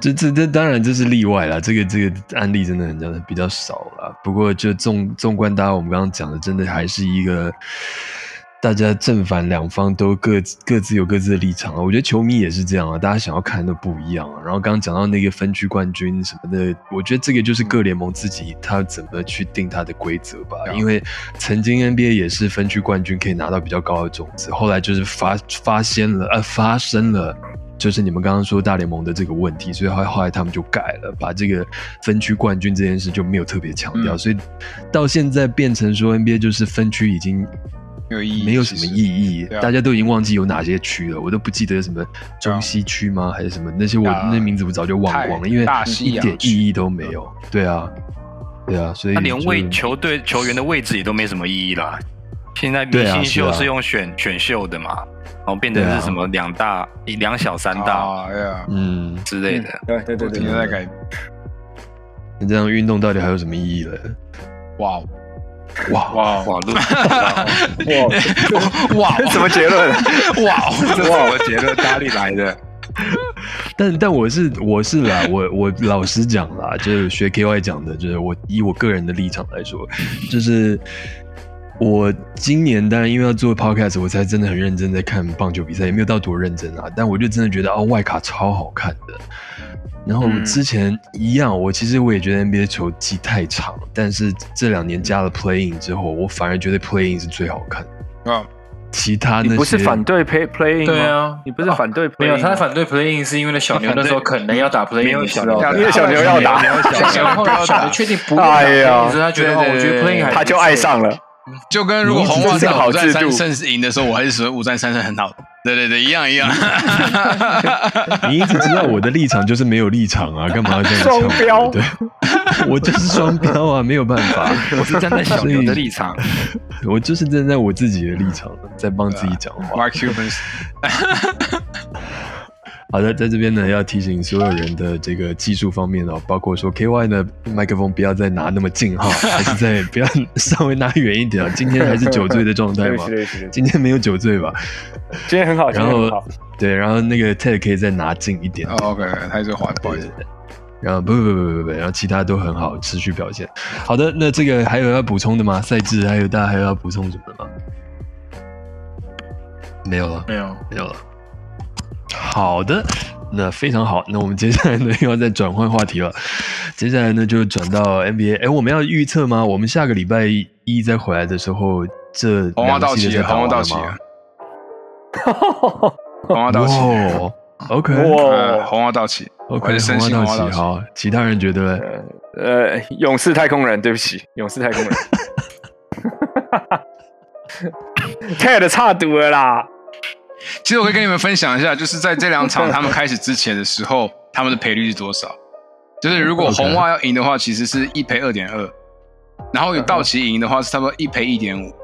[SPEAKER 2] 这这这当然这是例外啦，这个这个案例真的很比较少啦。不过就纵纵观大家我们刚刚讲的，真的还是一个大家正反两方都各自各自有各自的立场啊。我觉得球迷也是这样啊，大家想要看的不一样啊。然后刚刚讲到那个分区冠军什么的，我觉得这个就是各联盟自己他怎么去定他的规则吧。因为曾经 NBA 也是分区冠军可以拿到比较高的种子，后来就是发发现了呃发生了。就是你们刚刚说大联盟的这个问题，所以后后来他们就改了，把这个分区冠军这件事就没有特别强调，
[SPEAKER 1] 嗯
[SPEAKER 2] 所以到现在变成说 NBA 就是分区已经
[SPEAKER 1] 没有意义
[SPEAKER 2] 没有什么意义，
[SPEAKER 1] 啊。
[SPEAKER 2] 大家都已经忘记有哪些区了，我都不记得什么中西区吗？还是什么那些我
[SPEAKER 1] 啊。
[SPEAKER 2] 那名字我早就忘光了，因为
[SPEAKER 1] 大西
[SPEAKER 2] 一点意义都没有。对啊，对啊，所以
[SPEAKER 4] 他连
[SPEAKER 2] 就
[SPEAKER 4] 位球队球员的位置也都没什么意义啦。现在明星秀
[SPEAKER 2] 是啊。
[SPEAKER 4] 是用选选秀的嘛，然后变成是什么两大、两小、三大
[SPEAKER 2] 嗯，
[SPEAKER 4] 之类的。
[SPEAKER 5] 对对对对对
[SPEAKER 1] 不停的在改，
[SPEAKER 2] 那这样运动到底还有什么意义了？
[SPEAKER 1] 哇
[SPEAKER 2] 哇
[SPEAKER 1] 哇
[SPEAKER 4] 哇，路
[SPEAKER 5] 哇，
[SPEAKER 1] 哇
[SPEAKER 5] 什 么结论？
[SPEAKER 1] 哇，
[SPEAKER 4] 这是我结论哪里来的？
[SPEAKER 2] 但但我是我是啦，我我老实讲啦，就是学 KY 讲的，就是我以我个人的立场来说，就是我今年当然因为要做 podcast，我才真的很认真在看棒球比赛，也没有到多认真啊，但我就真的觉得哦，外卡超好看的。然后
[SPEAKER 3] 嗯。
[SPEAKER 2] 之前一样，我其实我也觉得 NBA 球季太长，但是这两年加了 playing 之后，我反而觉得 playing 是最好看的。
[SPEAKER 1] 啊，
[SPEAKER 2] 其他那些
[SPEAKER 5] 你不是反对 play playing 吗？
[SPEAKER 3] 对啊。
[SPEAKER 5] 你不是反对 playing
[SPEAKER 3] 没有，他
[SPEAKER 5] 吗？
[SPEAKER 3] 反对 playing 是因为那小牛那时候可能要打 playing，
[SPEAKER 5] 因为小牛要打。
[SPEAKER 4] 没有小
[SPEAKER 3] 小牛
[SPEAKER 4] 牛
[SPEAKER 3] 后来小牛确定不会打
[SPEAKER 5] 哎呀。
[SPEAKER 3] playing，所以他觉得我觉得 playing
[SPEAKER 5] 他就爱上了。
[SPEAKER 1] 就跟如果红袜
[SPEAKER 5] 这个
[SPEAKER 1] 在五战三胜赢的时候，我还是说五战三胜很好，对对对，一样一样。
[SPEAKER 2] 你一直知道我的立场就是没有立场啊，干嘛要这样
[SPEAKER 5] 双标
[SPEAKER 2] 对，我就是双标啊，没有办法，
[SPEAKER 4] 我是站在小牛的立场，
[SPEAKER 2] 我就是站在我自己的立场在帮自己讲话。
[SPEAKER 1] Mark Cuban
[SPEAKER 2] 好的，在这边呢要提醒所有人的这个技术方面哦，包括说 KY 呢麦克风不要再拿那么近哈，还是再不要稍微拿远一点啊。今天还是酒醉的状态吗 今天没有酒醉吧？
[SPEAKER 5] 今天很好，
[SPEAKER 2] 然后。对，然后那个 Ted 可以再拿近一点。
[SPEAKER 1] 哦，OK，他是滑，不好意思。
[SPEAKER 2] 然后不不不不不不，然后其他都很好，持续表现。好的，那这个还有要补充的吗？赛制还有大家还有要补充什么吗？没有了，
[SPEAKER 3] 没有，
[SPEAKER 2] 没有了。好的，那非常好。那我们接下来呢又要再转换话题了。接下来呢就转到 NBA。哎，我们要预测吗？我们下个礼拜一再回来的时候，这
[SPEAKER 1] 红袜到期了，红袜到期了，红袜到期了
[SPEAKER 2] ，，OK
[SPEAKER 1] 呃
[SPEAKER 5] 哇，
[SPEAKER 1] 红袜到期
[SPEAKER 2] ，OK，红
[SPEAKER 1] 红袜到期。
[SPEAKER 2] 袜到期好，其他人觉得
[SPEAKER 5] 呃，勇士太空人，对不起，勇士太空人。Ted 差多了啦，
[SPEAKER 1] 其实我可以跟你们分享一下，就是在这两场他们开始之前的时候，他们的赔率是多少？就是如果红袜要赢的话，其实是一赔二点二，然后有道奇赢的话是差不多一赔一点五，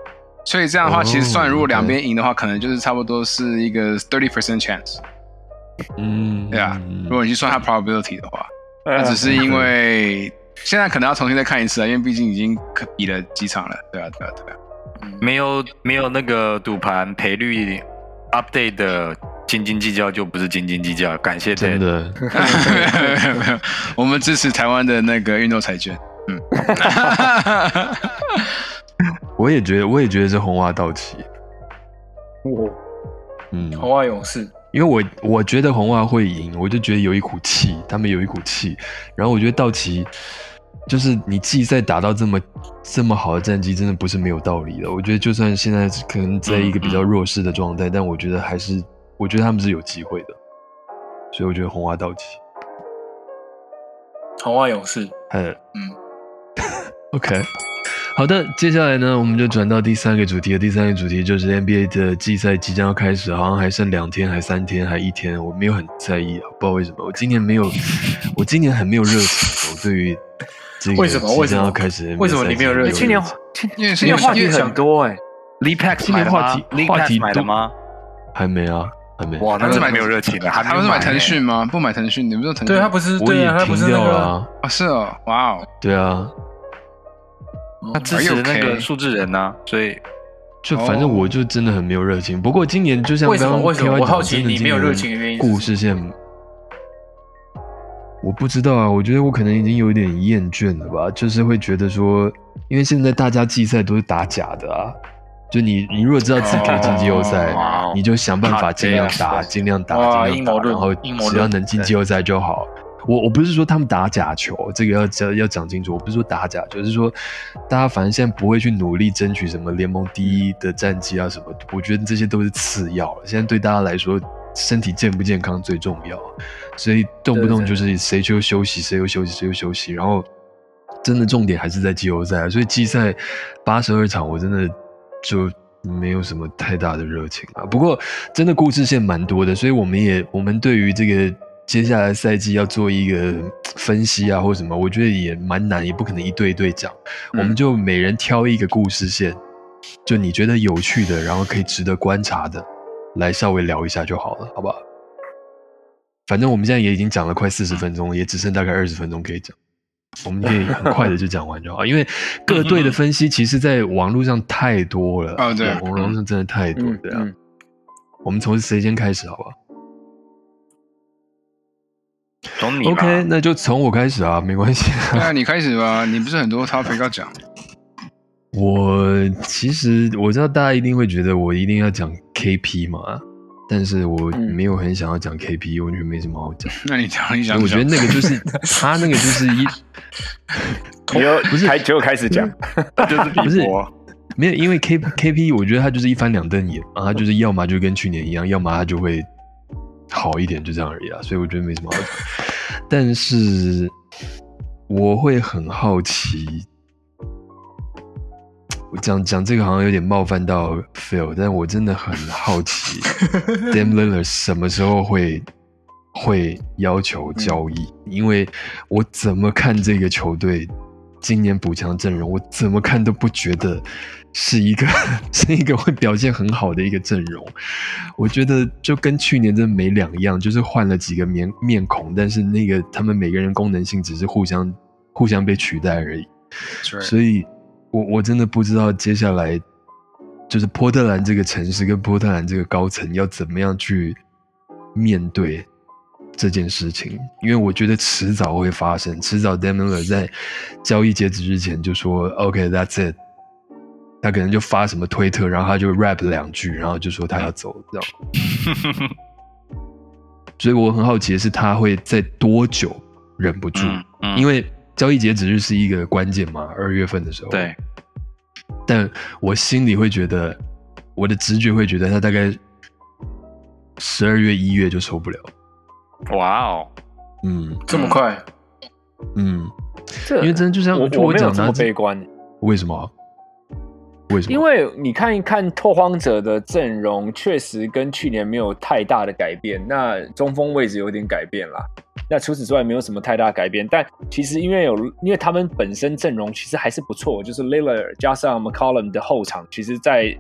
[SPEAKER 1] 所以这样的话，
[SPEAKER 2] 哦
[SPEAKER 1] 其实算如果两边赢的话，可能就是差不多是一个 thirty percent chance，
[SPEAKER 2] 嗯，
[SPEAKER 1] 对啊。如果你去算它 probability 的话，那
[SPEAKER 5] 呃
[SPEAKER 1] 只是因为现在可能要重新再看一次啊，因为毕竟已经比了几场了，对啊，对啊，对啊。
[SPEAKER 4] 没有没有那个赌盘赔率 update 的斤斤计较就不是斤斤计较，感谢
[SPEAKER 2] 真。的，
[SPEAKER 1] 没有没有，我们支持台湾的那个运动彩券。嗯，
[SPEAKER 2] 我也觉得，我也觉得是红袜道奇。
[SPEAKER 5] 我
[SPEAKER 2] 嗯，
[SPEAKER 3] 红袜勇士，
[SPEAKER 2] 因为我我觉得红袜会赢，我就觉得有一股气，他们有一股气。然后我觉得道奇就是你季赛打到这么这么好的战绩，真的不是没有道理的。我觉得就算现在可能在一个比较弱势的状态，但我觉得还是，我觉得他们是有机会的。所以我觉得红袜道奇，
[SPEAKER 3] 红袜勇士，
[SPEAKER 2] 嗯
[SPEAKER 3] 嗯，，
[SPEAKER 2] OK，好的，接下来呢，我们就转到第三个主题了。第三个主题就是 NBA 的季赛即将要开始，好像还剩两天，还三天，还一天，我没有很在意啊，不知道为什么，我今年没有，我今年很没有热情，我对于这个
[SPEAKER 3] 为什么？为什么？
[SPEAKER 2] 要开始
[SPEAKER 3] 为什么你没有热情？
[SPEAKER 4] 今年
[SPEAKER 1] 因为
[SPEAKER 4] 今年话题很多哎。L e Pack
[SPEAKER 2] 今年话题
[SPEAKER 4] e
[SPEAKER 2] 话题
[SPEAKER 4] Pack 买了
[SPEAKER 2] 都
[SPEAKER 4] 吗？
[SPEAKER 2] 还没啊，还没。
[SPEAKER 4] 哇，那
[SPEAKER 1] 他是买
[SPEAKER 4] 是没有热情的，还
[SPEAKER 1] 他不是买腾
[SPEAKER 4] 欸
[SPEAKER 1] 讯吗？不买腾讯，你不是腾讯？
[SPEAKER 3] 对他不是对啊，他不是那个
[SPEAKER 2] 了啊，
[SPEAKER 1] 啊，是哦，哇哦，
[SPEAKER 2] 对啊，
[SPEAKER 4] 他支持那个？数字人呐，所以
[SPEAKER 2] 就反正我就真的很没有热情。不过今年就像
[SPEAKER 3] 为什么？
[SPEAKER 2] 刚刚
[SPEAKER 3] 为什么
[SPEAKER 2] ？KY
[SPEAKER 3] 我好奇你没有热情的原因是
[SPEAKER 2] 故事线，我不知道啊，我觉得我可能已经有点厌倦了吧，就是会觉得说，因为现在大家季赛都是打假的啊。就你，你如果知道自己可以进季后赛，
[SPEAKER 4] 哦
[SPEAKER 2] 你就想办法尽量打，
[SPEAKER 4] 好
[SPEAKER 2] 尽量打，然后只要能进季后赛就好。我我不是说他们打假球，这个要讲要讲清楚。我不是说打假球，是说大家反正现在不会去努力争取什么联盟第一的战绩啊什么。我觉得这些都是次要了。现在对大家来说，身体健不健康最重要。所以动不动就是谁就休息，谁又休息，谁又休息。然后真的重点还是在季后赛，所以季赛八十二场，我真的就没有什么太大的热情啊。不过真的故事线蛮多的，所以我们也我们对于这个接下来赛季要做一个分析啊，或什么，我觉得也蛮难，也不可能一对一对讲。
[SPEAKER 3] 嗯
[SPEAKER 2] 我们就每人挑一个故事线，就你觉得有趣的，然后可以值得观察的，来稍微聊一下就好了，好不好？反正我们现在也已经讲了快四十分钟了，也只剩大概二十分钟可以讲。我们可以很快的就讲完就好，因为各队的分析其实在网络上太多了。
[SPEAKER 1] 哦对
[SPEAKER 2] 网络上真的太多，
[SPEAKER 5] 嗯
[SPEAKER 2] 对啊。
[SPEAKER 5] 嗯
[SPEAKER 2] 我们从谁先开始，好不好
[SPEAKER 4] 从你
[SPEAKER 2] ？OK，那就从我开始啊，没关系。
[SPEAKER 1] 对啊，你开始吧，你不是很多 topic 要讲？
[SPEAKER 2] 我其实我知道大家一定会觉得我一定要讲 KP 嘛，但是我
[SPEAKER 5] 嗯
[SPEAKER 2] 没有很想要讲 KP，我觉得没什么好讲。
[SPEAKER 1] 那你讲，一讲，
[SPEAKER 2] 我觉得那个就是他那个就是一
[SPEAKER 5] 你又
[SPEAKER 2] 不是
[SPEAKER 5] 开结果开始讲，
[SPEAKER 4] 就是
[SPEAKER 2] 不是没有，因为 K K P，我觉得他就是一翻两瞪眼啊，他就是要么就跟去年一样，要么他就会好一点，就这样而已啊。所以我觉得没什么好讲。但是我会很好奇，我讲讲这个好像有点冒犯到 Phil，但我真的很好奇 Dam Lillard 什么时候会会要求交易，因为我怎么看这个球队今年补强阵容，我怎么看都不觉得是一个 是一个会表现很好的一个阵容。我觉得就跟去年真的没两样，就是换了几个面面孔，但是那个他们每个人功能性只是互相互相被取代而已。所以我我真的不知道接下来就是波特兰这个城市跟波特兰这个高层要怎么样去面对这件事情，因为我觉得迟早会发生，迟早 d a m i l l e r 在交易截止之前就说 OK，that's、it，他可能就发什么推特，然后他就 rap 两句，然后就说他要走这样。所以我很好奇的是，他会在多久忍不住？
[SPEAKER 4] 嗯嗯
[SPEAKER 2] 因为交易截止日是一个关键嘛，二月份的时候。
[SPEAKER 4] 对，
[SPEAKER 2] 但我心里会觉得，我的直觉会觉得他大概十二月、一月就受不了。
[SPEAKER 4] 哇哦，
[SPEAKER 2] 嗯
[SPEAKER 3] 这么快？
[SPEAKER 2] 嗯，因为真的就像
[SPEAKER 5] 我
[SPEAKER 2] 就
[SPEAKER 5] 我没有这么
[SPEAKER 2] 讲的啊这
[SPEAKER 5] 悲观，
[SPEAKER 2] 为什么？为什么？
[SPEAKER 5] 因为你看一看拓荒者的阵容，确实跟去年没有太大的改变。那中锋位置有点改变啦，那除此之外没有什么太大改变。但其实因为有，因为他们本身阵容其实还是不错，就是 l i l l a r 加上 McCollum 的后场，其实在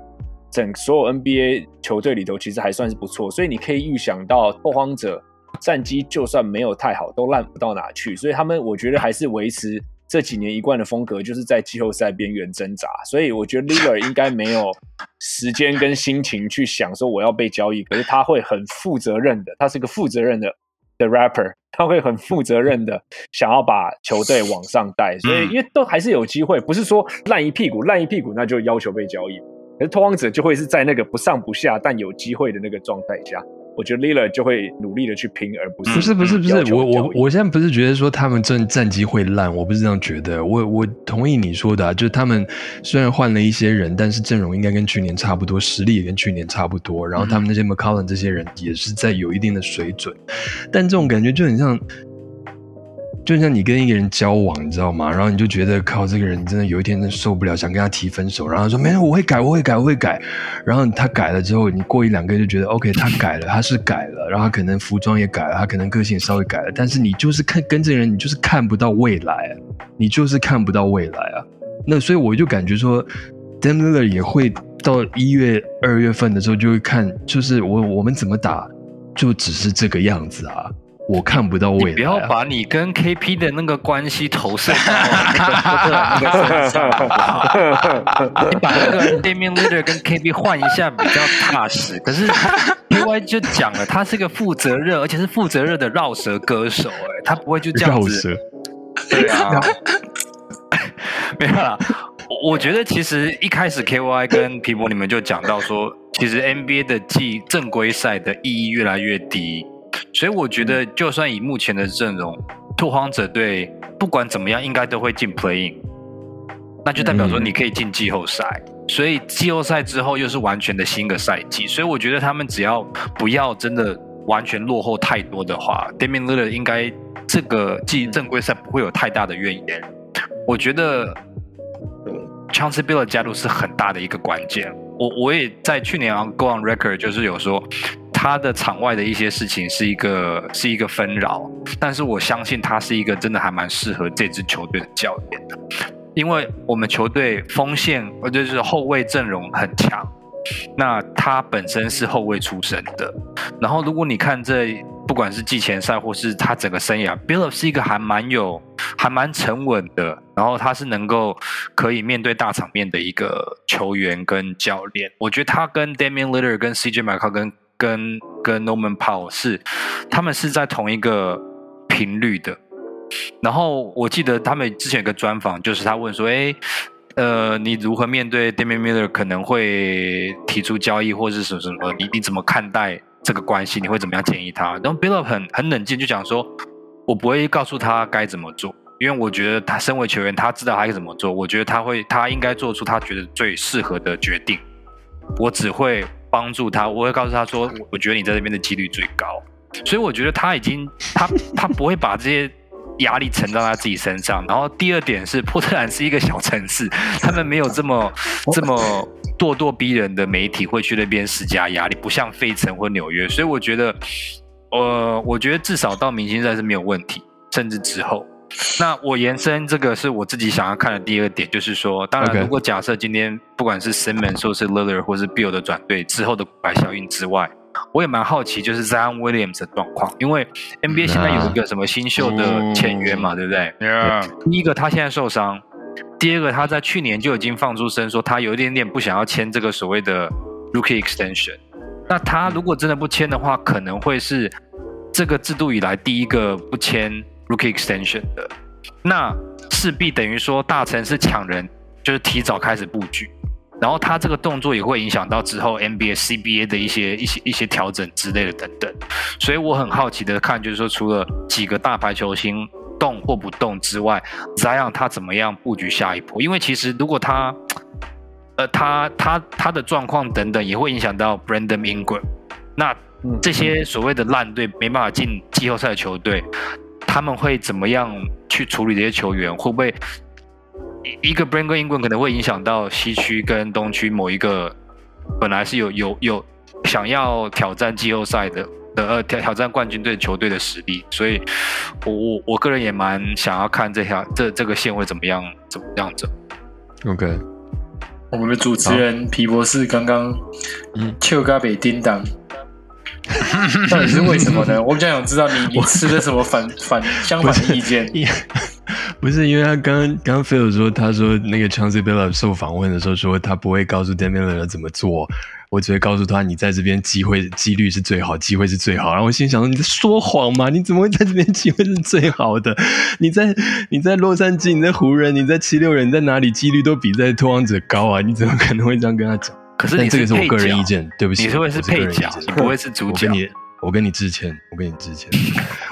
[SPEAKER 5] 整所有 NBA 球队里头其实还算是不错。所以你可以预想到拓荒者战绩就算没有太好，都烂不到哪去。所以他们我觉得还是维持这几年一贯的风格，就是在季后赛边缘挣扎。所以我觉得 Lillard 应该没有时间跟心情去想说我要被交易，可是他会很负责任的，他是个负责任的的 rapper，他会很负责任的想要把球队往上带。所以因为都还是有机会，不是说烂一屁股烂一屁股那就要求被交易。可是拓荒者就会是在那个不上不下但有机会的那个状态下，我觉得 Lillard 就会努力的去拼，而不是
[SPEAKER 2] 不是不是不是，我我我现在不是觉得说他们战战绩会烂，我不是这样觉得。我我同意你说的、啊，就是他们虽然换了一些人，但是阵容应该跟去年差不多，实力也跟去年差不多。然后他们那些 McCollum 这些人也是在有一定的水准，但这种感觉就很像，就像你跟一个人交往，你知道吗？然后你就觉得靠，这个人真的有一天真受不了，想跟他提分手。然后他说没有，我会改，我会改，我会改。然后他改了之后，你过一两个月就觉得 OK，他改了，他是改了。然后他可能服装也改了，他可能个性稍微改了。但是你就是看跟这个人，你就是看不到未来，你就是看不到未来啊。那所以我就感觉说 d a m l e r 也会到一月、二月份的时候就会看，就是我我们怎么打，就只是这个样子啊。我看不到未来、啊。
[SPEAKER 4] 不要把你跟 KP 的那个关系投射到，你把那个 d a m i n Leader 跟 KP 换一下比较踏实。可是 KY 就讲了，他是个负责任，而且是负责任的绕舌歌手、哎，他不会就这样子。
[SPEAKER 2] 绕舌，
[SPEAKER 4] 对啊，没有啦。我觉得其实一开始 KY 跟皮博你们就讲到说，其实 NBA 的季正规赛的意义越来越低。所以我觉得，就算以目前的阵容，拓荒者队不管怎么样，应该都会进 Playing，那就代表说你可以进季后赛。所以季后赛之后又是完全的新的赛季，所以我觉得他们只要不要真的完全落后太多的话，Damian Lillard 应该这个季正规赛不会有太大的怨言。我觉得 Chauncey Billups 加入是很大的一个关键。我我也在去年 on Go on Record 就是有说。他的场外的一些事情是一个是一个纷扰，但是我相信他是一个真的还蛮适合这支球队的教练的，因为我们球队锋线或者是后卫阵容很强，那他本身是后卫出身的，然后如果你看这不管是季前赛或是他整个生涯，Bill 是一个还蛮有还蛮沉稳的，然后他是能够可以面对大场面的一个球员跟教练，我觉得他跟 Damian l i t t e r 跟 CJ 麦考跟跟跟 Norman Powell 是，他们是在同一个频率的。然后我记得他们之前有个专访，就是他问说：“哎，呃，你如何面对 Damian Miller 可能会提出交易或是什么什么？你你怎么看待这个关系？你会怎么样建议他？”然后 Bill 很很冷静，就讲说：“我不会告诉他该怎么做，因为我觉得他身为球员，他知道他该怎么做。我觉得他会，他应该做出他觉得最适合的决定。我只会。”帮助他，我会告诉他说，我觉得你在这边的几率最高，所以我觉得他已经，他他不会把这些压力承担在自己身上。然后第二点是，波特兰是一个小城市，他们没有这么 这么咄咄逼人的媒体会去那边施加压力，不像费城或纽约。所以我觉得，呃，我觉得至少到明星赛是没有问题，甚至之后。那我延伸这个是我自己想要看的第二点，就是说，当然，如果假设今天不管是 Simmons 或是 Lillard 或是 Bill 的转队之后的股牌效应之外，我也蛮好奇，就是 Zion Williams 的状况，因为 NBA 现在有一个什么新秀的签约嘛，对不对？第一个他现在受伤，第二个他在去年就已经放出声说他有一点点不想要签这个所谓的 Rookie Extension。那他如果真的不签的话，可能会是这个制度以来第一个不签。Rookie extension 的，那势必等于说大城市抢人，就是提早开始布局，然后他这个动作也会影响到之后 NBA、CBA 的一些一些一些调整之类的等等。所以我很好奇的看，就是说除了几个大牌球星动或不动之外，Zion 他怎么样布局下一步？因为其实如果他，呃，他他他的状况等等也会影响到 Brandon Ingram，那这些所谓的烂队没办法进季后赛的球队。他们会怎么样去处理这些球员？会不会一个 Brandon Ingram 可能会影响到西区跟东区某一个本来是有有有想要挑战季后赛的的呃挑挑战冠军队球队的实力？所以，我我我个人也蛮想要看这条这这个线会怎么样怎么样走。
[SPEAKER 2] OK，
[SPEAKER 3] 我们的主持人皮博士刚刚嗯，丘嘎北叮当。到底是为什么呢？我比较想知道你你持的什么反 反相反的意见。
[SPEAKER 2] 不是 因为他刚刚刚菲尔说，他说那个 Chauncey Billups 受访问的时候说，他不会告诉 Damian Lillard 怎么做，我只会告诉他，你在这边机会几率是最好，机会是最好。然后我心想说，你在说谎吗？你怎么会在这边机会是最好的？你在你在洛杉矶，你在湖人，你在七六人，你在哪里几率都比在拓荒者高啊？你怎么可能会这样跟他讲？
[SPEAKER 4] 可是你
[SPEAKER 2] 这个是我个人意见，对不起，
[SPEAKER 4] 你是会是配角，你不会是主角。
[SPEAKER 2] 我跟你，我跟你致歉，我跟你致歉。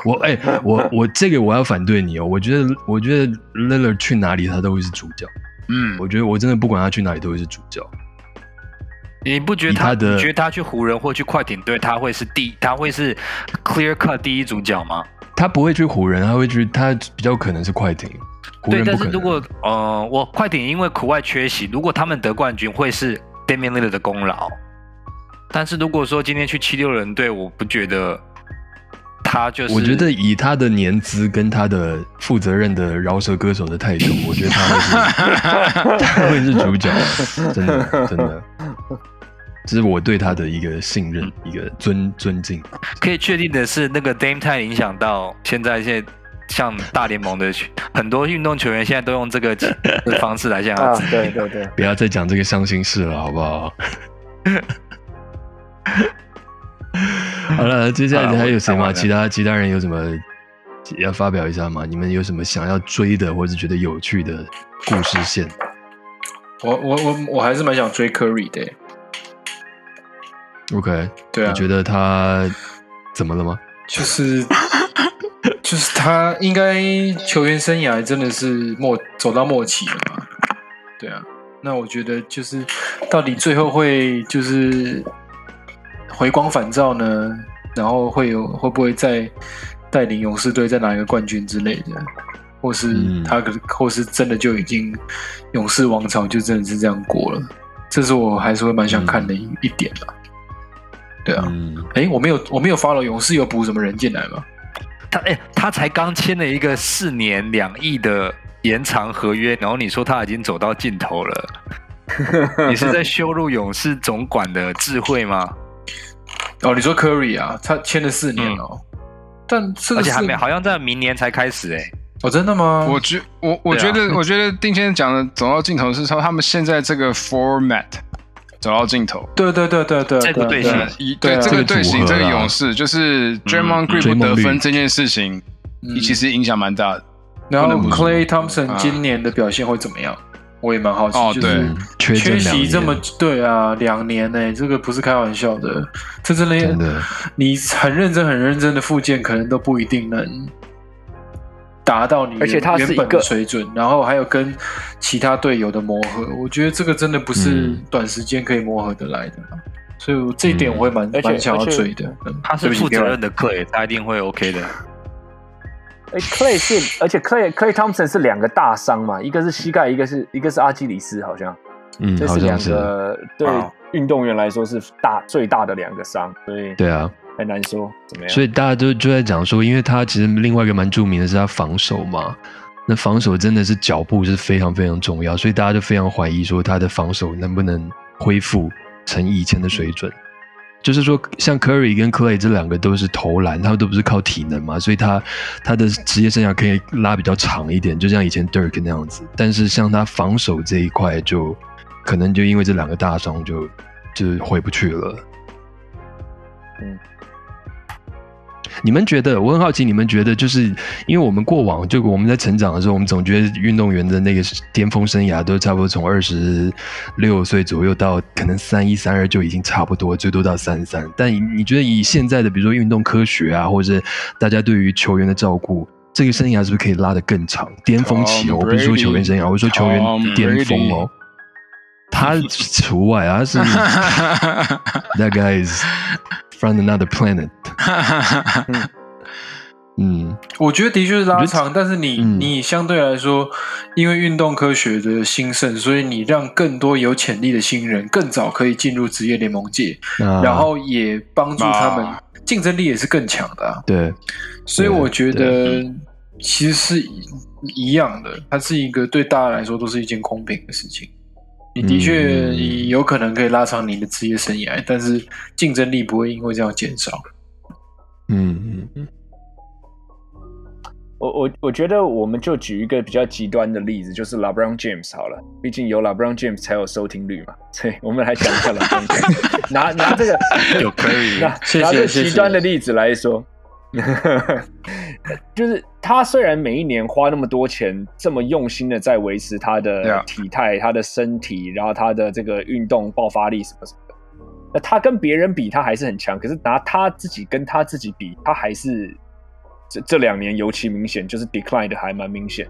[SPEAKER 2] 我哎，我我这个我要反对你哦。我觉得，我觉得 Lillard 去哪里他都会是主角。嗯，我觉得我真的不管他去哪里都会是主角。
[SPEAKER 4] 你不觉得他的？觉得他去湖人或去快艇队，他会是第，他会是 clear cut 第一主角吗？
[SPEAKER 2] 他不会去湖人，他会去，他比较可能是快艇。湖
[SPEAKER 4] 对。但是如果呃，我快艇因为苦外缺席，如果他们得冠军，会是 Damian Lillard 的功劳。但是如果说今天去七六人队，我不觉得他就是。
[SPEAKER 2] 我觉得以他的年资跟他的负责任的饶舌歌手的态度，我觉得他会是他会是主角，真的真的。这是我对他的一个信任，一个尊尊敬。
[SPEAKER 4] 可以确定的是，那个 Dame Time 影响到现在现在像大联盟的很多运动球员，现在都用这个的 方式来向他
[SPEAKER 5] 啊
[SPEAKER 4] 致，
[SPEAKER 5] 对对对，
[SPEAKER 2] 不要再讲这个伤心事了，好不好？好了，接下来还有谁吗？其他其他人有什么要发表一下吗？你们有什么想要追的，或者觉得有趣的故事线？
[SPEAKER 3] 我我我我还是蛮想追 Curry 的欸
[SPEAKER 2] ，OK，
[SPEAKER 3] 对啊
[SPEAKER 2] 你，觉得他怎么了吗？
[SPEAKER 3] 就是就是他应该球员生涯真的是末走到末期了嘛？对啊，那我觉得就是到底最后会就是回光返照呢？然后会有会不会再带领勇士队再拿一个冠军之类的？或是
[SPEAKER 2] 嗯
[SPEAKER 3] 他可或是真的就已经勇士王朝就真的是这样过了？这是我还是会蛮想看的一、一点啦。对啊，
[SPEAKER 2] 嗯，
[SPEAKER 3] 哎、我没有我没有发了，勇士有补什么人进来吗？
[SPEAKER 4] 他哎、他才刚签了一个四年两亿的延长合约，然后你说他已经走到尽头了，你是在羞辱勇士总管的智慧吗？
[SPEAKER 3] 哦，你说 Curry 啊，他签了四年哦，但这个
[SPEAKER 4] 而且还没，好像在明年才开始哎、
[SPEAKER 3] 哦，真的吗？
[SPEAKER 1] 我觉我我觉得我觉得丁先生讲的走到尽头是说他们现在这个 format 走到尽头。
[SPEAKER 3] 对对对对对，
[SPEAKER 4] 这个队形
[SPEAKER 3] 对。
[SPEAKER 1] 以
[SPEAKER 3] 对
[SPEAKER 1] 这个队形，这个勇士就是 Draymond Green 得分这件事情，
[SPEAKER 3] 嗯。
[SPEAKER 1] 其实影响蛮大的。
[SPEAKER 3] 然后 Clay Thompson
[SPEAKER 1] 啊。
[SPEAKER 3] 今年的表现会怎么样？我也蛮好奇，就是
[SPEAKER 1] 哦对。
[SPEAKER 2] 嗯缺
[SPEAKER 3] 席这么对啊，两年呢、这个不是开玩笑的，这真的
[SPEAKER 2] 真的。
[SPEAKER 3] 你很认真很认真的复健，可能都不一定能达到你
[SPEAKER 5] 而且他是
[SPEAKER 3] 原本
[SPEAKER 5] 一个
[SPEAKER 3] 的水准，然后还有跟其他队友的磨合，我觉得这个真的不是
[SPEAKER 2] 嗯。
[SPEAKER 3] 短时间可以磨合得来的啊、所以我这一点我会蛮蛮想要
[SPEAKER 5] 而且
[SPEAKER 3] 追的。嗯。
[SPEAKER 4] 他是负责任的 Clay，他一定会 OK 的。
[SPEAKER 5] 哎，Clay 是，而且 Clay Clay Thompson 是两个大伤嘛，一个是膝盖，一个是一个是阿基里斯，好像，
[SPEAKER 2] 嗯，
[SPEAKER 5] 这是两个对
[SPEAKER 4] 啊
[SPEAKER 5] 运动员来说是大最大的两个伤，所以
[SPEAKER 2] 对啊，
[SPEAKER 5] 很难说怎么样。
[SPEAKER 2] 所以大家都就在讲说，因为他其实另外一个蛮著名的是他防守嘛，那防守真的是脚步是非常非常重要，所以大家就非常怀疑说他的防守能不能恢复成以前的水准。就是说，像 Curry 跟 Clay 这两个都是投篮，他们都不是靠体能嘛，所以他他的职业生涯可以拉比较长一点，就像以前 Dirk 那样子。但是像他防守这一块就，可能就因为这两个大伤就就回不去了。
[SPEAKER 5] 嗯，
[SPEAKER 2] 你们觉得？我很好奇，你们觉得就是因为我们过往就我们在成长的时候，我们总觉得运动员的那个巅峰生涯都差不多从二十六岁左右到可能三一三二就已经差不多，最多到三三。但你你觉得以现在的比如说运动科学啊，或者是大家对于球员的照顾，这个生涯是不是可以拉得更长？巅峰期哦，我不是说球员生涯，我是说球员巅峰哦。他除外啊，他是 That guy is from another planet。嗯，
[SPEAKER 3] 我觉得的确是拉长，但是你、
[SPEAKER 2] 嗯。
[SPEAKER 3] 你相对来说，因为运动科学的兴盛，所以你让更多有潜力的新人更早可以进入职业联盟界，
[SPEAKER 2] 那
[SPEAKER 3] 然后也帮助他们
[SPEAKER 1] 啊。
[SPEAKER 3] 竞争力也是更强的、啊。
[SPEAKER 2] 对，
[SPEAKER 3] 所以我觉得其实是一一样的，它是一个对大家来说都是一件公平的事情。你的确有可能可以拉长你的职业生涯，但是竞争力不会因为这样减少。
[SPEAKER 2] 嗯嗯嗯，
[SPEAKER 5] 我我我觉得我们就举一个比较极端的例子，就是 LeBron James 好了，毕竟有 LeBron James 才有收听率嘛，所以我们来讲一下 LeBron James。拿拿这个。
[SPEAKER 4] 有 Curry
[SPEAKER 5] 拿
[SPEAKER 3] 谢谢
[SPEAKER 5] 拿这个极端的例子来说，就是他虽然每一年花那么多钱，这么用心的在维持他的体态、他的身体，然后他的这个运动爆发力什么什么的，那他跟别人比，他还是很强。可是拿他自己跟他自己比，他还是这这两年尤其明显，就是 decline 的还蛮明显。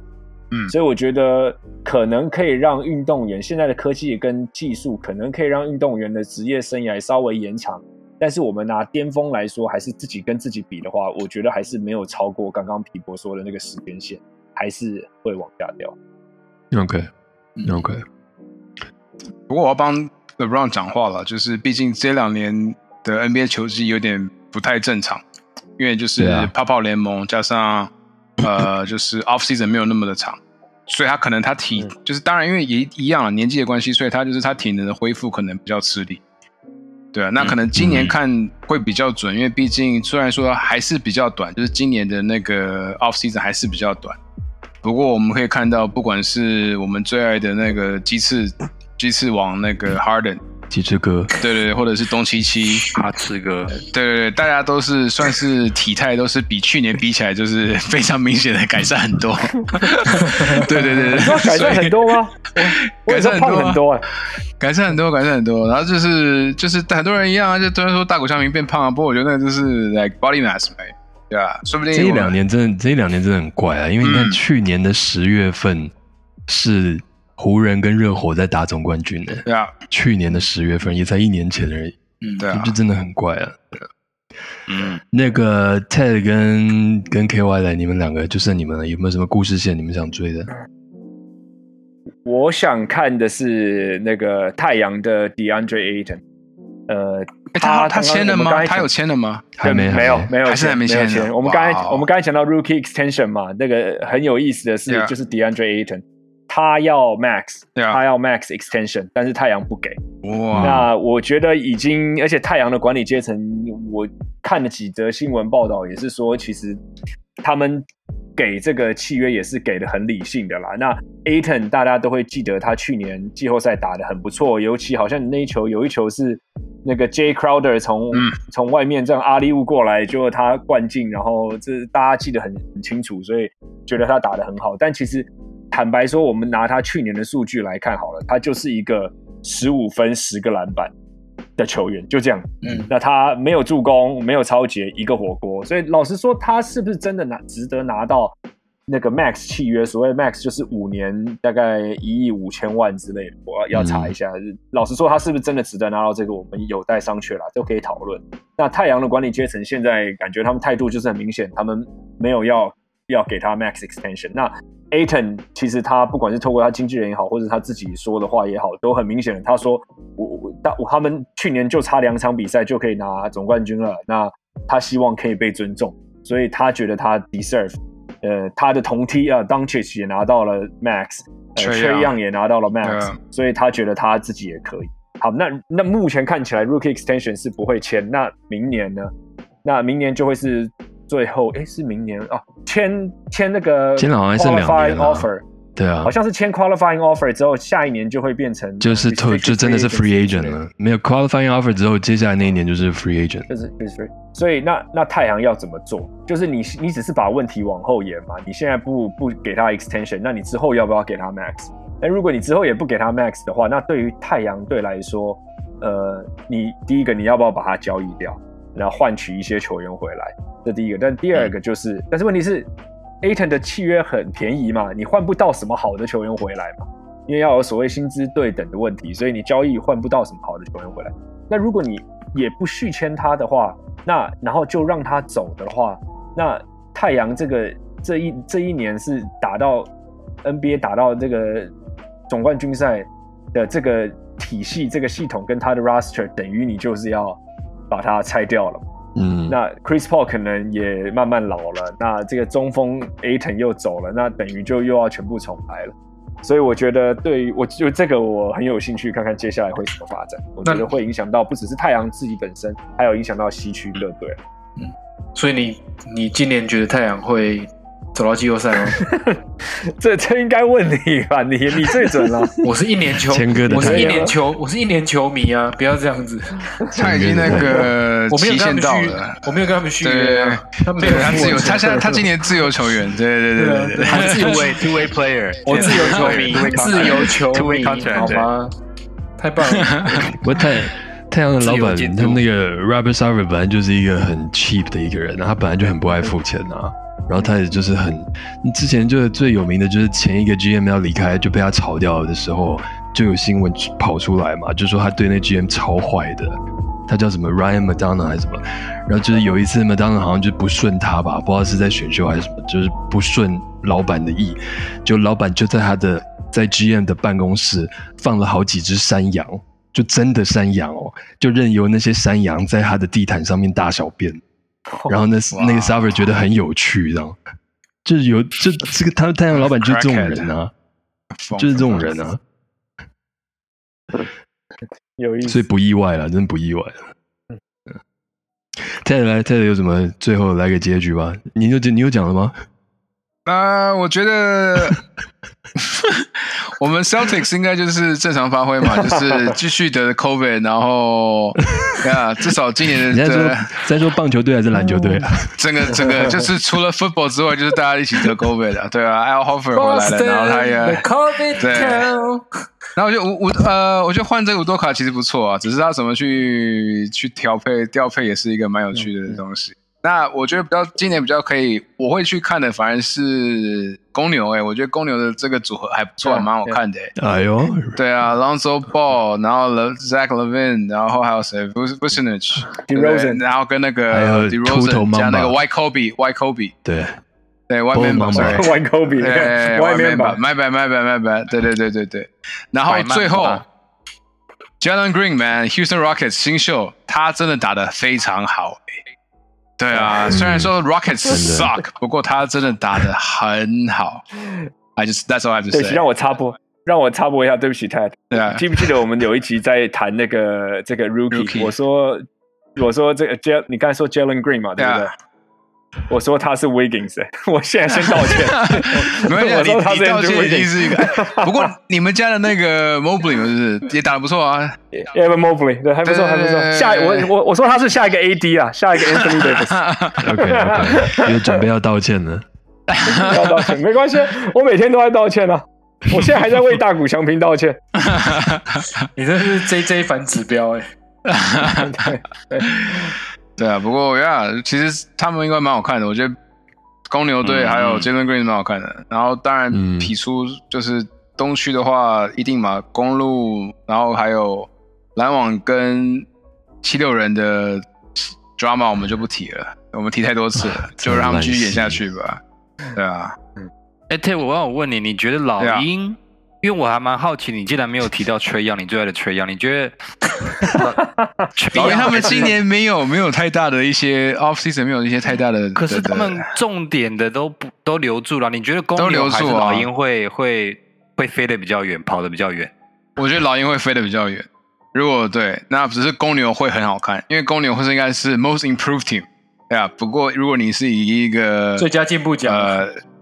[SPEAKER 1] 嗯
[SPEAKER 5] 所以我觉得可能可以让运动员现在的科技跟技术，可能可以让运动员的职业生涯稍微延长。但是我们拿巅峰来说，还是自己跟自己比的话，我觉得还是没有超过刚刚皮博说的那个时间线，还是会往下掉。
[SPEAKER 2] OK OK，
[SPEAKER 1] 不过我要帮 LeBron 讲话了，就是毕竟这两年的 NBA 球季有点不太正常，因为就是泡泡联盟加上呃就是 off season 没有那么的长，所以他可能他体、就是当然因为也一样啊年纪的关系，所以他就是他体能的恢复可能比较吃力。对啊，那可能今年看会比较准，因为毕竟虽然说还是比较短，就是今年的那个 off season 还是比较短。不过我们可以看到，不管是我们最爱的那个鸡翅鸡翅王那个 Harden，
[SPEAKER 2] 鸡翅哥，
[SPEAKER 1] 对对对，或者是东七七，
[SPEAKER 4] 哈吃哥，
[SPEAKER 1] 对对对，大家都是算是体态都是比去年比起来，就是非常明显的改善很多。对对对对，
[SPEAKER 5] 改善很多吗？我我也说胖很多啊、
[SPEAKER 1] 改善很多，改善很多。然后就是就是很多人一样啊，就都然说大谷翔平变胖啊，不过我觉得那就是 like body mass 呗，对吧、说不定
[SPEAKER 2] 这一两年真的，这一两年真的很怪啊！因为你看
[SPEAKER 1] 嗯
[SPEAKER 2] 去年的十月份是湖人跟热火在打总冠军的，
[SPEAKER 1] 对啊，
[SPEAKER 2] 去年的十月份也才一年前而已，
[SPEAKER 3] 嗯，
[SPEAKER 1] 对啊。
[SPEAKER 2] 这，真的很怪啊。
[SPEAKER 4] 嗯，
[SPEAKER 2] 那个 Ted 跟跟 KY 来，你们两个就剩你们了，有没有什么故事线你们想追的？
[SPEAKER 5] 我想看的是那个太阳的 DeAndre Ayton，呃，
[SPEAKER 1] 他他签了吗？他有签了吗？
[SPEAKER 2] 还没，
[SPEAKER 5] 没有
[SPEAKER 2] 还
[SPEAKER 5] 没。有
[SPEAKER 1] 还是还没签
[SPEAKER 5] 我们刚才我们刚才讲到 Rookie Extension 嘛，那个很有意思的是就是 DeAndre Ayton，他要 Max，他要 Max Extension，但是太阳不给。
[SPEAKER 1] 哇，
[SPEAKER 5] 那我觉得已经，而且太阳的管理阶层，我看了几则新闻报道，也是说，其实他们给这个契约也是给的很理性的啦。那 Aton 大家都会记得他去年季后赛打的很不错，尤其好像那一球有一球是那个 Jay Crowder 从、
[SPEAKER 1] 嗯
[SPEAKER 5] 从外面这样阿里乌过来，结果他灌进，然后这大家记得很很清楚，所以觉得他打的很好。但其实坦白说，我们拿他去年的数据来看好了，他就是一个十五分十个篮板的球员，就这样。
[SPEAKER 3] 嗯
[SPEAKER 5] 那他没有助攻，没有超节，一个火锅，所以老实说，他是不是真的拿值得拿到那个 max 契约？所谓 max 就是五年大概一亿五千万之类的，我要要查一下。老实说，他是不是真的值得拿到这个，我们有待商榷啦，都可以讨论。那太阳的管理阶层现在感觉他们态度就是很明显，他们没有要要给他 max extension。那 Aton 其实他不管是透过他经纪人也好，或者他自己说的话也好，都很明显的，他说我我大我他们去年就差两场比赛就可以拿总冠军了，那他希望可以被尊重，所以他觉得他 deserve。呃，他的同梯啊 d u n c i c 也拿到了 Max，呃 Trae，Trey
[SPEAKER 1] Young
[SPEAKER 5] 也拿到了 Max，、所以他觉得他自己也可以。好，那那目前看起来 Rookie Extension 是不会签，那明年呢？那明年就会是最后，诶，是明年哦，签签那个
[SPEAKER 2] 签了好像是两
[SPEAKER 5] qualifying
[SPEAKER 2] 年
[SPEAKER 5] offer，
[SPEAKER 2] 对啊
[SPEAKER 5] 好，像是签 qualifying offer 之后，下一年就会变成
[SPEAKER 2] 就是透
[SPEAKER 5] restricted
[SPEAKER 2] 就真的是 free agent 了，没有 qualifying offer 之后，接下来那一年就是 free agent。
[SPEAKER 5] 就是就是 free。所以那那太阳要怎么做？就是你你只是把问题往后延嘛，你现在不不给他 extension，那你之后要不要给他 max？那如果你之后也不给他 max 的话，那对于太阳队来说，呃，你第一个你要不要把它交易掉，然后换取一些球员回来？这第一个。但第二个就是，但是问题是，Aton 的契约很便宜嘛，你换不到什么好的球员回来嘛，因为要有所谓薪资对等的问题，所以你交易换不到什么好的球员回来。那如果你也不续签他的话，那然后就让他走的话，那太阳这个这一这一年是打到 NBA 打到这个总冠军赛的这个体系、这个系统跟他的 roster，等于你就是要把它拆掉了。
[SPEAKER 2] 嗯，
[SPEAKER 5] 那 Chris Paul 可能也慢慢老了，那这个中锋 Aton 又走了，那等于就又要全部重来了。所以我觉得对于我就这个我很有兴趣看看接下来会怎么发展。我觉得会影响到不只是太阳自己本身，还有影响到西区乐队。
[SPEAKER 3] 嗯所以你你今年觉得太阳会走到季后赛吗？
[SPEAKER 5] 这这应该问你吧，你你最准了。
[SPEAKER 3] 我是一年球
[SPEAKER 2] 谦哥，的
[SPEAKER 3] 我是一年球，我是一年球迷啊！不要这样子，
[SPEAKER 1] 他已经那个
[SPEAKER 3] 我没有
[SPEAKER 1] 期限
[SPEAKER 3] 跟他们续
[SPEAKER 1] 到了，，
[SPEAKER 3] 我没有跟他们续
[SPEAKER 1] 对
[SPEAKER 3] 约啊，他们没有
[SPEAKER 1] 对他自由，他现在他今年自由球员，对对对对对对。
[SPEAKER 4] 他自 way two way player，
[SPEAKER 3] 我自由球迷自由球迷，好吗？太棒了！
[SPEAKER 2] 不过太太阳的老板他那个 Robert Sarver 本来就是一个很 cheap 的一个人，他本来就很不爱付钱啊。然后他也就是很，之前就是最有名的就是前一个 GM 要离开就被他炒掉的时候，就有新闻跑出来嘛，就说他对那 GM 超坏的，他叫什么 Ryan Madonna 还是什么，然后就是有一次 Madonna 好像就不顺他吧，不知道是在选秀还是什么，就是不顺老板的意，就老板就在他的在 GM 的办公室放了好几只山羊，就真的山羊哦，就任由那些山羊在他的地毯上面大小便，然后那 那个 Server 觉得很有趣，这样，就是有就 这个他太阳老板就是这种人啊，就是这种人啊。
[SPEAKER 5] 有意思，
[SPEAKER 2] 所以不意外了，真不意外了。泰德来，泰德有什么？最后来个结局吧。你有你有讲了吗？
[SPEAKER 1] 啊，我觉得 我们 Celtics 应该就是正常发挥嘛，就是继续得 COVID，然后啊，至少今年的。
[SPEAKER 2] 在说在说棒球队还是篮球队啊？
[SPEAKER 1] 整个整个就是除了 football 之外，就是大家一起得 COVID 的，对啊，Al Horford 回来了，然后他也对。然后我就五五呃，我觉得换这个五多卡其实不错啊，只是他怎么去去调配调配也是一个蛮有趣的东西。那我觉得比较今年比较可以，我会去看的反而是公牛哎，我觉得公牛的这个组合还不错，蛮好看的
[SPEAKER 2] 哎。呦，
[SPEAKER 1] 对啊，Lonzo Ball，然后 Zach Levine，然后还有谁？B u s n a c
[SPEAKER 5] h DeRozan，
[SPEAKER 1] 然后跟那个
[SPEAKER 2] 还有
[SPEAKER 1] DeRozan 加那个 White Kobe，White Kobe，
[SPEAKER 2] 对。
[SPEAKER 1] 对，外面吧，
[SPEAKER 5] 外科比，外面吧，
[SPEAKER 1] 买白买白买白，对对对对对。然后最后，Jalen Green man，Houston Rockets 新秀，他真的打得非常好。对啊，虽然说 Rockets suck，不过他真的打的很好。I just that's all I just say。
[SPEAKER 5] 让我插播，让我插播一下，对不起，Ted。
[SPEAKER 1] 对啊，
[SPEAKER 5] 记不记得我们有一集在谈那个这个 Rookie？我说我说这个 J，你刚才说 Jalen Green 嘛，对不对？我说他是 Wiggins，我现在先道歉。
[SPEAKER 1] 没
[SPEAKER 5] 有，
[SPEAKER 1] 你
[SPEAKER 5] 他
[SPEAKER 1] 道歉已经是一个。不过你们家的那个 Mobley 是也打的不错啊。
[SPEAKER 5] Evan Mobley 对，还不错，还不错。下我我我说他是下一个 AD 啊，下一个 Anthony
[SPEAKER 2] Davis。OK OK，有准备要道歉呢。
[SPEAKER 5] 要道歉没关系，我每天都在道歉啊。我现在还在为大谷翔平道歉。
[SPEAKER 3] 你这是 JJ 反指标哎。
[SPEAKER 1] 对。对啊，不过呀，其实他们应该蛮好看的。我觉得公牛队还有 Jalen Green 蛮好看的。然后当然匹出就是东区的话，一定嘛，公路，然后还有篮网跟七六人的 drama 我们就不提了，我们提太多次了，就让他们继续演下去吧。对啊，
[SPEAKER 4] 嗯，哎，T，我我问你，你觉得老鹰？因为我还蛮好奇，你既然没有提到吹样，你最爱的吹样，你觉得？
[SPEAKER 1] 因为他们今年没有没有太大的一些 off season，没有一些太大的。
[SPEAKER 4] 可是他们重点的都不都留住了，你觉得公牛还是老鹰会会会飞得比较远，跑得比较远？
[SPEAKER 1] 我觉得老鹰会飞得比较远。如果对，那只是公牛会很好看，因为公牛会是应该是 most improved team。对啊，不过如果你是以一个
[SPEAKER 3] 最佳进步奖。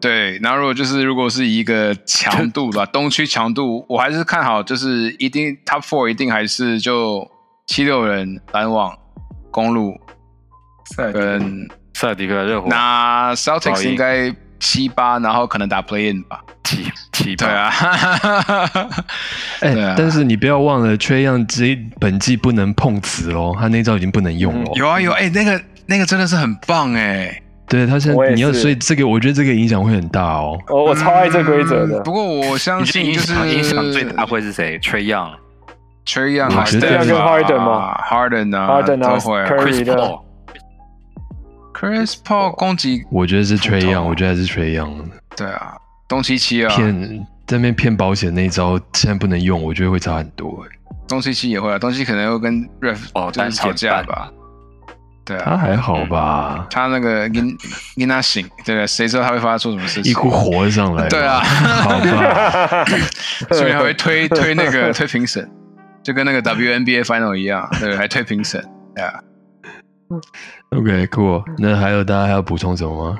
[SPEAKER 1] 对，然后如果就是如果是一个强度吧，东区强度，我还是看好，就是一定 top four 一定还是就七六人、篮网、公路跟
[SPEAKER 4] 塞尔迪克、热火。
[SPEAKER 1] 那 Celtics 应该七八，然后可能打 play in 吧，
[SPEAKER 4] 七七八。
[SPEAKER 1] 对啊，
[SPEAKER 2] 哎，但是你不要忘了，缺样这本季不能碰瓷哦，他那招已经不能用了。
[SPEAKER 1] 有啊有，哎，那个那个真的是很棒哎。
[SPEAKER 2] 对他现在你要，所以这个我觉得这个影响会很大哦。
[SPEAKER 5] 我我超爱这规则的。
[SPEAKER 1] 不过我相信就是
[SPEAKER 4] 影响最大会是谁？Trey
[SPEAKER 1] Young，Trey Young，
[SPEAKER 5] 我觉得跟 Harden
[SPEAKER 1] 吗
[SPEAKER 5] ？Harden
[SPEAKER 1] 啊，Harden
[SPEAKER 5] 都
[SPEAKER 1] 会。
[SPEAKER 5] Chris
[SPEAKER 1] Paul，Chris Paul 攻击，
[SPEAKER 2] 我觉得是 Trey Young，我觉得还是 Trey Young。
[SPEAKER 1] 对啊，东契奇啊，
[SPEAKER 2] 骗在那边骗保险那一招现在不能用，我觉得会差很多。
[SPEAKER 1] 东契奇也会啊，东契可能会跟 Ref 哦就是吵架吧。对啊，
[SPEAKER 2] 他还好吧？
[SPEAKER 1] 他那个跟跟他醒，对谁知道他会发生什么事情？
[SPEAKER 2] 一股火上来。
[SPEAKER 1] 对啊，
[SPEAKER 2] 好吧。
[SPEAKER 1] 所以还会推推那个推评审，就跟那个 WNBA Final 一样，对，还推评审。对啊。
[SPEAKER 2] OK，cool。那还有大家还要补充什么吗？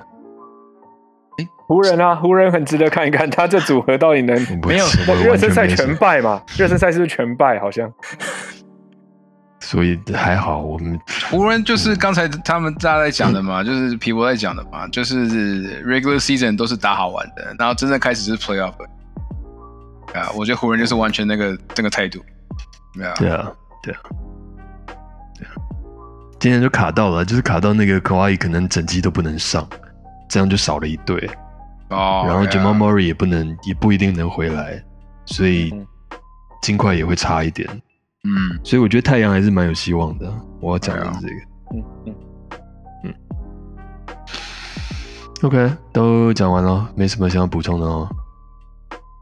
[SPEAKER 5] 湖人啊，湖人很值得看一看，他这组合到底能
[SPEAKER 2] 没有？
[SPEAKER 5] 热身赛全败嘛？热身赛是不是全败？好像。
[SPEAKER 2] 所以还好，我们
[SPEAKER 1] 湖人就是刚才他们大家在讲的嘛，就是皮博在讲的嘛，就是 regular season 都是打好玩的，然后真正开始是 playoff。啊，我觉得湖人就是完全那个这个态度，
[SPEAKER 2] 对啊，对啊，对啊，对啊，今天就卡到了，就是卡到那个 Kawhi 可能整季都不能上，这样就少了一队。
[SPEAKER 1] 哦，
[SPEAKER 2] 然后 Jamal Murray 也不能，也不一定能回来，所以金块也会差一点。
[SPEAKER 1] 嗯，
[SPEAKER 2] 所以我觉得太阳还是蛮有希望的。我要讲的是这个。
[SPEAKER 5] 嗯嗯
[SPEAKER 2] ，OK，都讲完了，没什么想要补充的哦。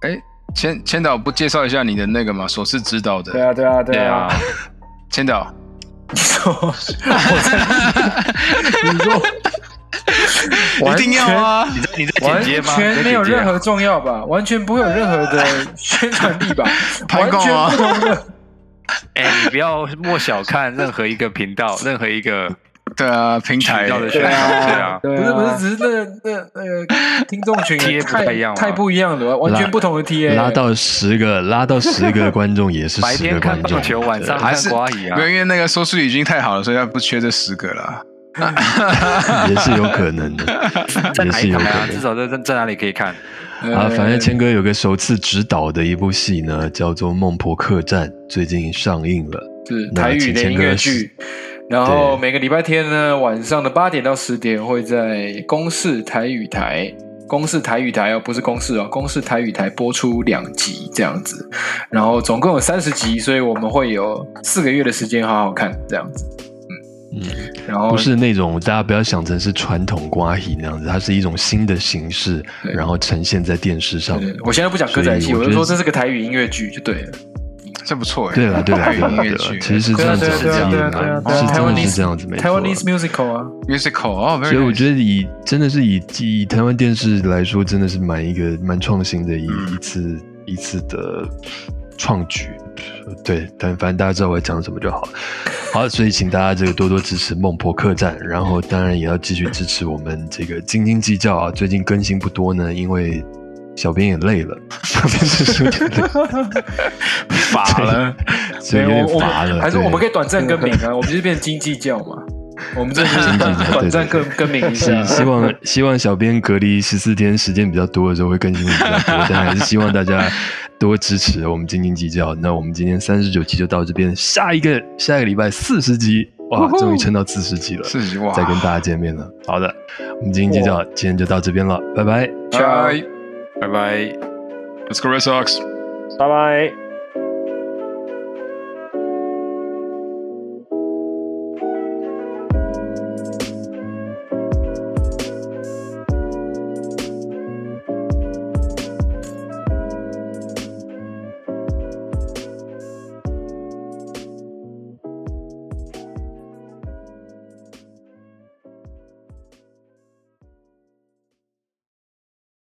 [SPEAKER 1] 哎，千千导不介绍一下你的那个吗？首次指导的
[SPEAKER 5] 对啊对啊对啊
[SPEAKER 1] 千导，
[SPEAKER 3] 你说，我在，你说，
[SPEAKER 1] 一定要啊！
[SPEAKER 4] 你在你在
[SPEAKER 3] 完
[SPEAKER 4] 剪接吗？
[SPEAKER 3] 全没有任何重要吧，完全不会有任何的宣传力吧，完全不同的。
[SPEAKER 4] 哎、你不要莫小看任何一个频道，任何一个
[SPEAKER 1] 对啊，平台
[SPEAKER 4] 的
[SPEAKER 5] 对
[SPEAKER 4] 宣传，对
[SPEAKER 5] 啊
[SPEAKER 4] 啊，
[SPEAKER 5] 对啊，
[SPEAKER 3] 不是不是，只是那个那那个听众群也
[SPEAKER 4] 不太一样
[SPEAKER 3] 太不一样了，完全不同的 TA。
[SPEAKER 2] 拉到十个，拉到十个观众也是十
[SPEAKER 4] 白天
[SPEAKER 2] 个观众
[SPEAKER 4] 看棒。球，晚上看
[SPEAKER 1] 还是
[SPEAKER 4] 瓜乙啊
[SPEAKER 1] 没有，，因为那个收视率已经太好了，所以他不缺这十个了。
[SPEAKER 2] 也是有可能的，
[SPEAKER 4] 在
[SPEAKER 2] 也是有可
[SPEAKER 4] 哪里看啊？至。少在在在哪里可以看？
[SPEAKER 2] 啊，反正谦哥有个首次执导的一部戏呢，叫做《孟婆客栈》，最近上映了。
[SPEAKER 3] 是台语的音乐剧，然后每个礼拜天呢晚上的八点到十点会在公视台语台。公视台语台哦，不是公视哦，公视台语台播出两集这样子，然后总共有三十集，所以我们会有四个月的时间好好看这样子。
[SPEAKER 2] 嗯，
[SPEAKER 3] 然后
[SPEAKER 2] 不是那种大家不要想成是传统瓜戏那样子，它是一种新的形式，然后呈现在电视上。
[SPEAKER 3] 我现在不讲歌仔戏，我就说这是个台语音乐剧就对了。
[SPEAKER 1] 这不错哎。
[SPEAKER 2] 对了，对了，
[SPEAKER 1] 台语
[SPEAKER 2] 对了，对了，
[SPEAKER 1] 音乐剧，
[SPEAKER 2] 其实是这样子，
[SPEAKER 3] 对啊
[SPEAKER 2] 是这样子是真的是这样子，没错。
[SPEAKER 3] Taiwanese musical 啊
[SPEAKER 1] ，musical 哦，
[SPEAKER 2] 所以我觉
[SPEAKER 1] 得
[SPEAKER 2] 得以真的是以以台湾电视来说，真的是蛮一个蛮创新的一、
[SPEAKER 1] 嗯。
[SPEAKER 2] 一次一次的创举。对，但反正大家知道我在讲什么就好了。好，所以请大家这个多多支持孟婆客栈，然后当然也要继续支持我们这个斤斤计较啊。最近更新不多呢，因为小编也累了，小编是有点累，
[SPEAKER 1] 乏了。
[SPEAKER 2] 所以有点乏了。
[SPEAKER 3] 们还是我们可以短暂更名啊，我们就是变斤计较嘛，我们这就是短短暂更更名一下
[SPEAKER 2] 希。望希望小编隔离十四天时间比较多的时候会更新的比较多，但还是希望大家多支持我们斤斤计较。那我们今天三十九集就到这边，下一个下一个礼拜四十集，哇，终于撑到四十集了，
[SPEAKER 1] 四十集哇，
[SPEAKER 2] 再跟大家见面了。好的，我们斤斤计较今天就到这边了，拜拜。
[SPEAKER 1] 拜
[SPEAKER 4] 拜拜。
[SPEAKER 1] ，Let's go Red Sox。
[SPEAKER 5] 拜拜。